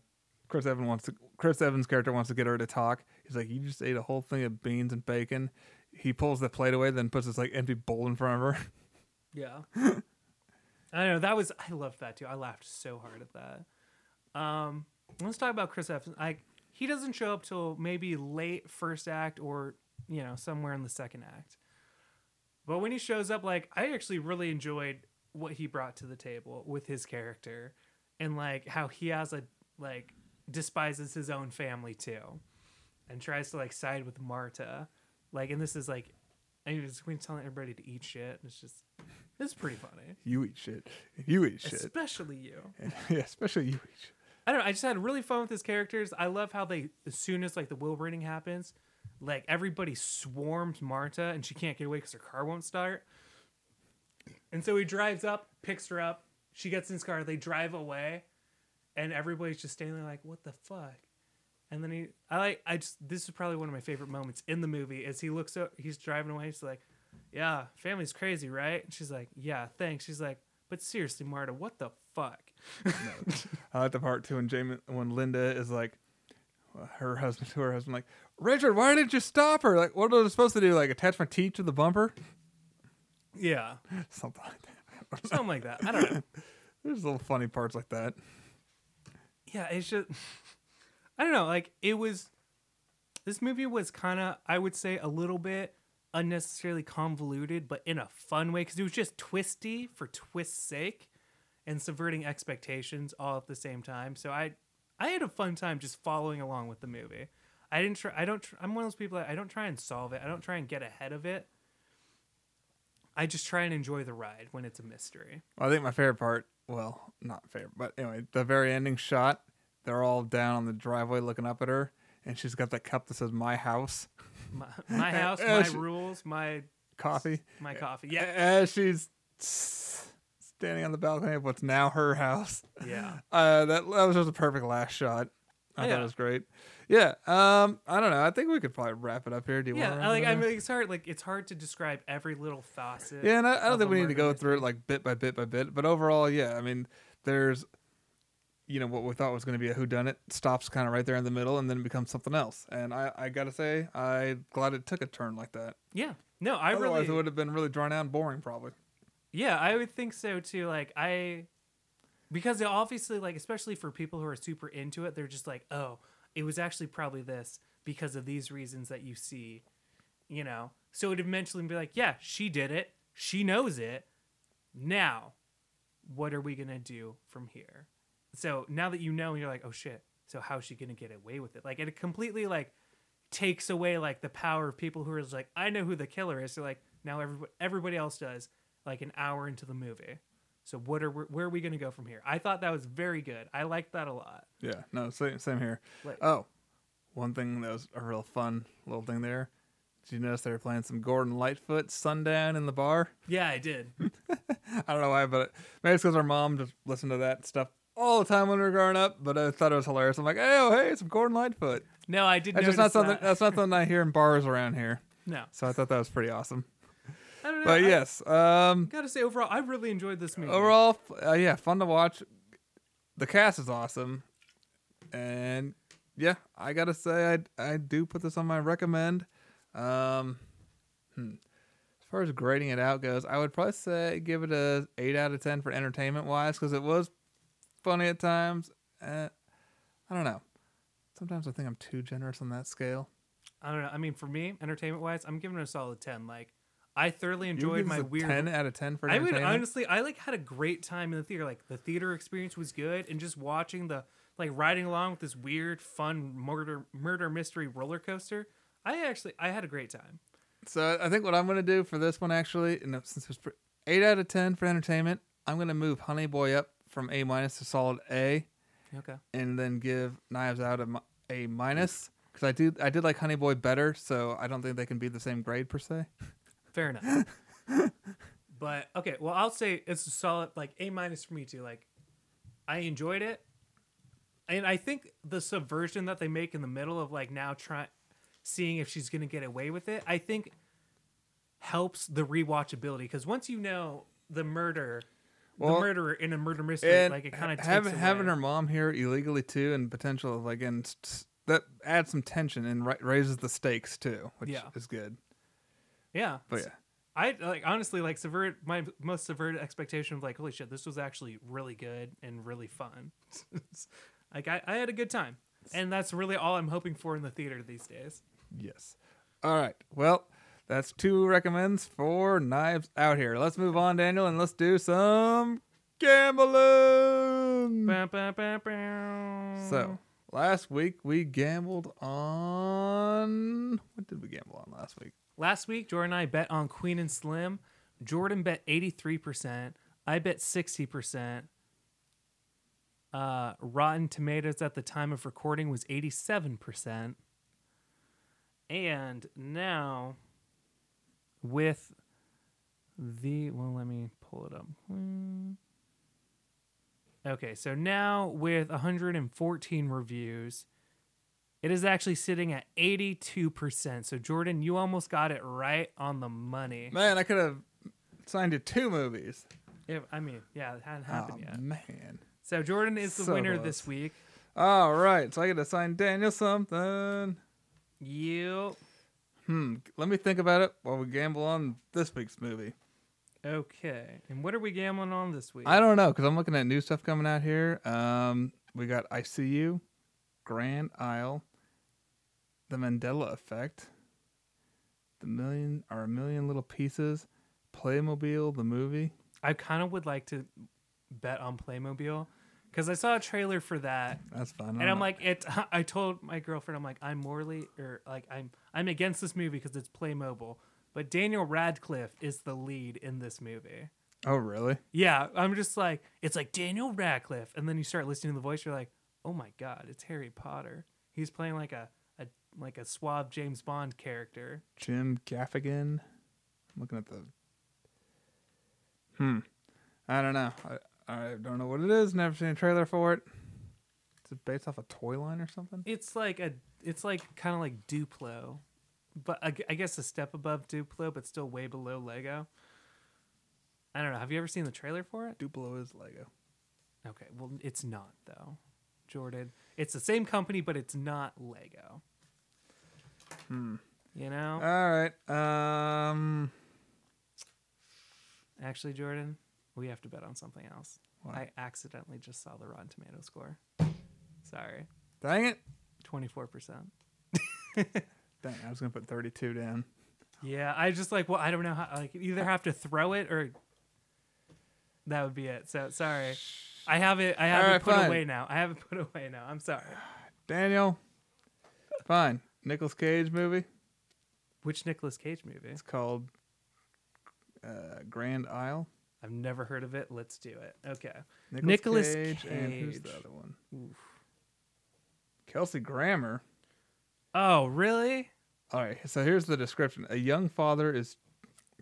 Speaker 1: Chris Evans wants to Chris Evans' character wants to get her to talk. He's like, "You just ate a whole thing of beans and bacon." He pulls the plate away, then puts this like empty bowl in front of her.
Speaker 2: yeah. I know that was I loved that too. I laughed so hard at that. Um, let's talk about Chris Evans. I he doesn't show up till maybe late first act or you know somewhere in the second act. But when he shows up, like I actually really enjoyed what he brought to the table with his character, and like how he has a like despises his own family too, and tries to like side with Marta, like and this is like, and he was telling everybody to eat shit. It's just it's pretty funny,
Speaker 1: You eat shit. You eat shit.
Speaker 2: especially you.
Speaker 1: yeah, especially you eat shit.
Speaker 2: I don't know. I just had really fun with his characters. I love how they, as soon as like the will reading happens, like everybody swarms Marta and she can't get away because her car won't start. And so he drives up, picks her up. She gets in his car. They drive away, and everybody's just standing there like, "What the fuck?" And then he, I like, I just this is probably one of my favorite moments in the movie. Is he looks up, he's driving away. He's like, "Yeah, family's crazy, right?" And she's like, "Yeah, thanks." She's like, "But seriously, Marta, what the fuck?"
Speaker 1: I like the part too when Jamie when Linda is like her husband to her husband like Richard, why didn't you stop her? Like, what was I supposed to do? Like, attach my teeth to the bumper?
Speaker 2: Yeah,
Speaker 1: Something like that.
Speaker 2: something like that. I don't know.
Speaker 1: There's little funny parts like that.
Speaker 2: Yeah, it's just I don't know. Like it was, this movie was kind of I would say a little bit unnecessarily convoluted, but in a fun way because it was just twisty for twist's sake and subverting expectations all at the same time. So I I had a fun time just following along with the movie. I didn't try. I don't. Tr- I'm one of those people that I don't try and solve it. I don't try and get ahead of it. I just try and enjoy the ride when it's a mystery.
Speaker 1: I think my favorite part, well, not favorite, but anyway, the very ending shot, they're all down on the driveway looking up at her, and she's got that cup that says "My House"
Speaker 2: My, my house, my
Speaker 1: she-
Speaker 2: rules, my
Speaker 1: coffee.
Speaker 2: my coffee. Yeah,
Speaker 1: As she's standing on the balcony of what's now her house.
Speaker 2: yeah.
Speaker 1: Uh, that that was just a perfect last shot. I thought it was great. Yeah. Um, I don't know. I think we could probably wrap it up here. Do you
Speaker 2: Yeah,
Speaker 1: want?
Speaker 2: I like. I mean, it's hard. Like, it's hard to describe every little facet.
Speaker 1: Yeah, and I, I don't think we need to go through it like bit by bit by bit, but overall, yeah. I mean, there's, you know, what we thought was going to be a whodunit stops kind of right there in the middle, and then it becomes something else. And I, I gotta say, I'm glad it took a turn like that.
Speaker 2: Yeah. No, I
Speaker 1: Otherwise,
Speaker 2: really.
Speaker 1: it would have been really drawn out and boring, probably.
Speaker 2: Yeah, I would think so too. Like, I, because obviously, like, especially for people who are super into it, they're just like, oh, it was actually probably this because of these reasons that you see, you know. So it'd eventually be like, yeah, she did it. She knows it. Now, what are we gonna do from here? So now that you know, you're like, oh shit. So how's she gonna get away with it? Like, it completely like takes away like the power of people who are like, I know who the killer is. So like now everybody everybody else does. Like an hour into the movie. So what are we, where are we gonna go from here? I thought that was very good. I liked that a lot.
Speaker 1: Yeah. No, same, same here.
Speaker 2: Like,
Speaker 1: Oh, one thing that was a real fun little thing there. Did you notice they were playing some Gordon Lightfoot Sundown in the bar?
Speaker 2: yeah, I did.
Speaker 1: I don't know why, but maybe it's because our mom just listened to that stuff all the time when we were growing up. But I thought it was hilarious. I'm like, hey, oh, hey, some Gordon Lightfoot.
Speaker 2: No, I did.
Speaker 1: That's just not something.
Speaker 2: that.
Speaker 1: That's not something I hear in bars around here.
Speaker 2: No,
Speaker 1: So I thought that was pretty awesome.
Speaker 2: I don't know.
Speaker 1: But
Speaker 2: I
Speaker 1: yes, um,
Speaker 2: gotta say overall, I really enjoyed this movie.
Speaker 1: overall, uh, yeah, fun to watch. The cast is awesome, and yeah, I gotta say, I I do put this on my recommend. Um, hmm. As far as grading it out goes, I would probably say give it a eight out of ten for entertainment wise because it was funny at times. Uh, I don't know. Sometimes I think I'm too generous on that scale.
Speaker 2: I don't know. I mean, for me, entertainment wise, I'm giving it a solid ten. Like, I thoroughly enjoyed my weird.
Speaker 1: ten out of ten for
Speaker 2: I would honestly, I like had a great time in the theater. Like the theater experience was good, and just watching the like riding along with this weird, fun murder murder mystery roller coaster. I actually I had a great time.
Speaker 1: So I think what I'm gonna do for this one actually, and since it's eight out of ten for entertainment, I'm gonna move Honey Boy up from A minus to solid A,
Speaker 2: Okay.
Speaker 1: and then give Knives Out a, a minus because I do I did like Honey Boy better, so I don't think they can be the same grade per se.
Speaker 2: Fair enough. but okay, well, I'll say it's a solid like A minus for me too. Like, I enjoyed it, and I think the subversion that they make in the middle of like now trying, seeing if she's gonna get away with it, I think helps the rewatchability because once you know the murder,
Speaker 1: Well,
Speaker 2: the murderer in a murder mystery, like it kind of
Speaker 1: having having her mom here illegally too, and potential of like and that adds some tension and ri- raises the stakes too, which
Speaker 2: Yeah.
Speaker 1: is good.
Speaker 2: Yeah,
Speaker 1: But yeah.
Speaker 2: I like honestly like subvert my most subverted expectation of like holy shit this was actually really good and really fun. like I, I had a good time, and that's really all I'm hoping for in the theater these days.
Speaker 1: Yes. All right. Well, that's two recommends for Knives Out here. Let's move on, Daniel, and let's do some gambling.
Speaker 2: Bam, bam, bam.
Speaker 1: So last week we gambled on what did we gamble on last week?
Speaker 2: Last week Jordan and I bet on Queen and Slim. Jordan bet 83 percent. I bet 60 percent. Uh, Rotten Tomatoes at the time of recording was 87 percent. And now, with the well, let me pull it up. Hmm. Okay, so now with 114 reviews, it is actually sitting at 82%. So Jordan, you almost got it right on the money.
Speaker 1: Man, I could have signed you two movies.
Speaker 2: If, I mean, yeah, it hadn't happened
Speaker 1: oh,
Speaker 2: yet.
Speaker 1: man.
Speaker 2: So Jordan is the
Speaker 1: So
Speaker 2: winner
Speaker 1: close.
Speaker 2: this week.
Speaker 1: All right, so I get to sign Daniel something.
Speaker 2: You
Speaker 1: Hmm. Let me think about it while we gamble on this week's movie.
Speaker 2: okay? And what are we gambling on this week?
Speaker 1: I don't know because I'm looking at new stuff coming out here. Um, we got ICU, Grand Isle, The Mandela Effect, The Million or a Million Little Pieces, Playmobil the movie.
Speaker 2: I kind of would like to bet on Playmobil because I saw a trailer for that
Speaker 1: That's fun.
Speaker 2: and I'm like, it. I told my girlfriend, I'm like, I'm morally or like I'm I'm against this movie because it's Playmobil. But Daniel Radcliffe is the lead in this movie.
Speaker 1: oh really?
Speaker 2: Yeah, I'm just like, it's like Daniel Radcliffe, and then you start listening to the voice, you're like, oh my god, it's Harry Potter. He's playing like a, a like a suave James Bond character.
Speaker 1: Jim Gaffigan. I'm looking at the. Hmm. I don't know. I, I don't know what it is. Never seen a trailer for it. Is it based off a toy line or something?
Speaker 2: It's like a, it's like kind of like Duplo, but I, I guess a step above Duplo, but still way below Lego. I don't know. Have you ever seen the trailer for it?
Speaker 1: Duplo is Lego.
Speaker 2: Okay, well, it's not though, Jordan. It's the same company, but it's not Lego.
Speaker 1: Hmm.
Speaker 2: You know,
Speaker 1: All right. Um.
Speaker 2: actually, Jordan, we have to bet on something else.
Speaker 1: What?
Speaker 2: I accidentally just saw the Rotten Tomato score. Sorry,
Speaker 1: Dang it.
Speaker 2: twenty four percent.
Speaker 1: Dang, I was gonna put 32 down.
Speaker 2: Yeah, I just like well, I don't know how. Like, either have to throw it or that would be it. So sorry, I have it. I have
Speaker 1: All
Speaker 2: it
Speaker 1: right,
Speaker 2: put
Speaker 1: fine.
Speaker 2: away now. I have it put away now. I'm sorry.
Speaker 1: Daniel. Fine. Nicolas Cage movie.
Speaker 2: Which Nicolas Cage movie?
Speaker 1: It's called uh, Grand Isle.
Speaker 2: I've never heard of it. Let's do it. Okay.
Speaker 1: Nicolas,
Speaker 2: Nicolas
Speaker 1: Cage, and who's the other one? Kelsey Grammer.
Speaker 2: Oh, really?
Speaker 1: All right, so here's the description. A young father is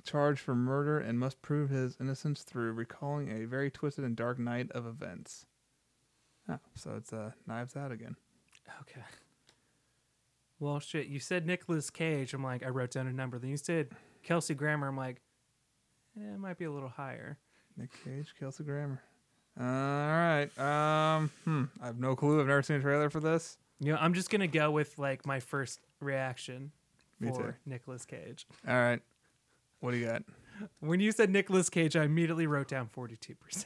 Speaker 1: charged for murder and must prove his innocence through recalling a very twisted and dark night of events. Oh, so it's uh, Knives Out again.
Speaker 2: Okay. Well, shit. You said Nicolas Cage. I'm like, I wrote down a number. Then you said Kelsey Grammer. I'm like, eh, it might be a little higher.
Speaker 1: Nick Cage, Kelsey Grammer. all right. Um, hmm. I have no clue. I've never seen a trailer for this.
Speaker 2: You know, I'm just gonna go with like my first reaction
Speaker 1: Me
Speaker 2: for
Speaker 1: too.
Speaker 2: Nicolas Cage.
Speaker 1: All right. What do you got?
Speaker 2: When you said Nicolas Cage, I immediately wrote down 42%.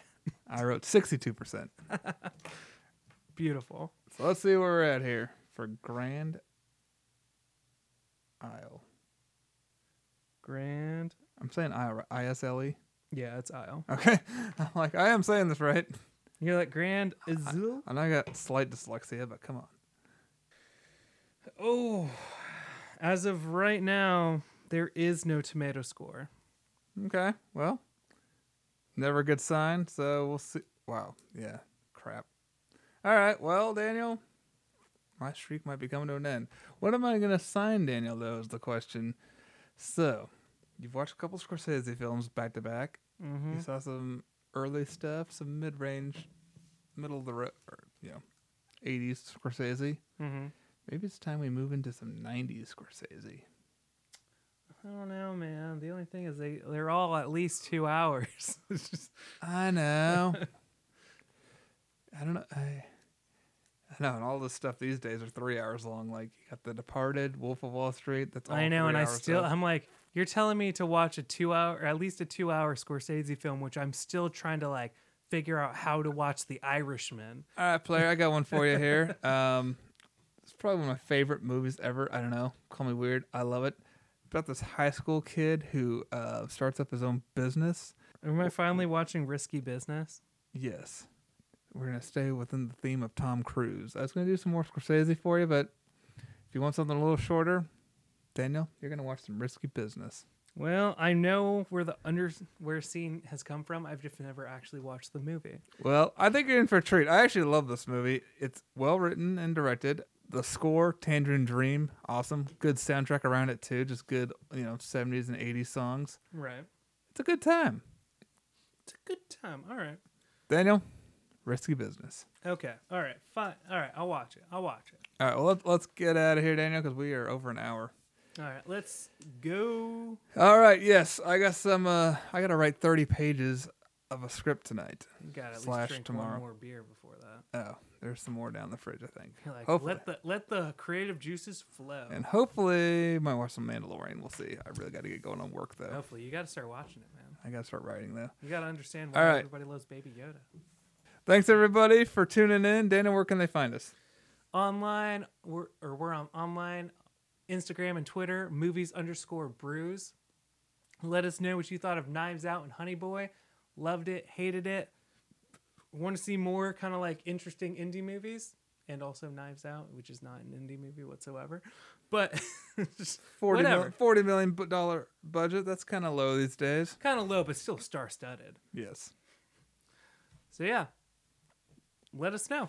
Speaker 1: I wrote 62%.
Speaker 2: Beautiful.
Speaker 1: So let's see where we're at here for Grand Isle.
Speaker 2: Grand.
Speaker 1: I'm saying Isle, right? I-S-L-E.
Speaker 2: Yeah, it's Isle.
Speaker 1: Okay. I'm like, I am saying this right.
Speaker 2: You're like Grand Azul?
Speaker 1: I know I got slight dyslexia, but come on.
Speaker 2: Oh, as of right now, there is no tomato score.
Speaker 1: Okay. Well, never a good sign. So we'll see. Wow. Yeah. Crap. All right. Well, Daniel, my streak might be coming to an end. What am I going to sign, Daniel, though, is the question. So, you've watched a couple Scorsese films back to back.
Speaker 2: Mm-hmm.
Speaker 1: You saw some early stuff, some mid range, middle of the road, you know, 80s Scorsese.
Speaker 2: Mm-hmm.
Speaker 1: Maybe it's time we move into some 90s Scorsese.
Speaker 2: I don't know, man. The only thing is they they're all at least two hours. Just-
Speaker 1: I know. I don't know. I, I know, and all this stuff these days are three hours long. Like you got The Departed, Wolf of Wall Street. That's all
Speaker 2: I know, and I still
Speaker 1: long.
Speaker 2: I'm like, you're telling me to watch a two hour or at least a two hour Scorsese film, which I'm still trying to like figure out how to watch The Irishman.
Speaker 1: All right, player, I got one for you here. Um, it's probably one of my favorite movies ever. I don't know. Call me weird. I love it. About this high school kid who uh, starts up his own business.
Speaker 2: Am I finally watching Risky Business?
Speaker 1: Yes. We're going to stay within the theme of Tom Cruise. I was going to do some more Scorsese for you, but if you want something a little shorter, Daniel, you're going to watch some Risky Business.
Speaker 2: Well, I know where the under where scene has come from. I've just never actually watched the movie.
Speaker 1: Well, I think you're in for a treat. I actually love this movie. It's well written and directed. The score, Tangerine Dream, awesome. Good soundtrack around it too. Just good, you know, 70s and 80s songs.
Speaker 2: Right.
Speaker 1: It's a good time.
Speaker 2: It's a good time. All right.
Speaker 1: Daniel, risky business.
Speaker 2: Okay. All right. Fine. All right. I'll watch it. I'll watch it.
Speaker 1: All right, well, let's, let's get out of here, Daniel, because we are over an hour.
Speaker 2: All right. Let's go.
Speaker 1: All right, yes, I got some. Uh, I got to write 30 pages of a script tonight.
Speaker 2: You got to
Speaker 1: Slash
Speaker 2: least drink
Speaker 1: tomorrow.
Speaker 2: one more beer before that.
Speaker 1: Oh, there's some more down the fridge, I think.
Speaker 2: Like,
Speaker 1: Hopefully.
Speaker 2: let the let the creative juices flow.
Speaker 1: And hopefully, might watch some Mandalorian. We'll see. I really got to get going on work though.
Speaker 2: Hopefully, you got to start watching it, man.
Speaker 1: I got to start writing though.
Speaker 2: You got to understand why
Speaker 1: All right.
Speaker 2: everybody loves Baby Yoda.
Speaker 1: Thanks everybody for tuning in. Dana, where can they find us?
Speaker 2: Online, we're, or we're on online, Instagram and Twitter, movies underscore brews. Let us know what you thought of Knives Out and Honey Boy. Loved it, hated it. Want to see more kind of like interesting indie movies, and also Knives Out, which is not an indie movie whatsoever. But just
Speaker 1: 40 mil-
Speaker 2: whatever.
Speaker 1: $40 million budget. That's kind of low these days.
Speaker 2: kind of low, but still star studded.
Speaker 1: Yes.
Speaker 2: So yeah, let us know.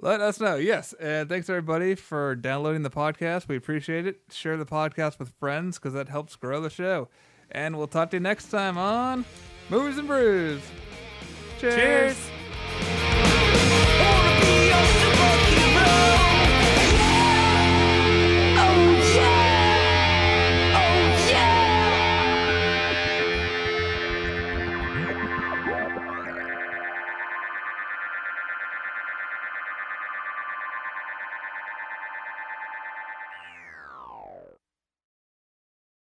Speaker 1: Let us know. Yes. And thanks everybody for downloading the podcast. We appreciate it. Share the podcast with friends because that helps grow the show. And we'll talk to you next time on Movies and Brews. Cheers.
Speaker 2: Cheers.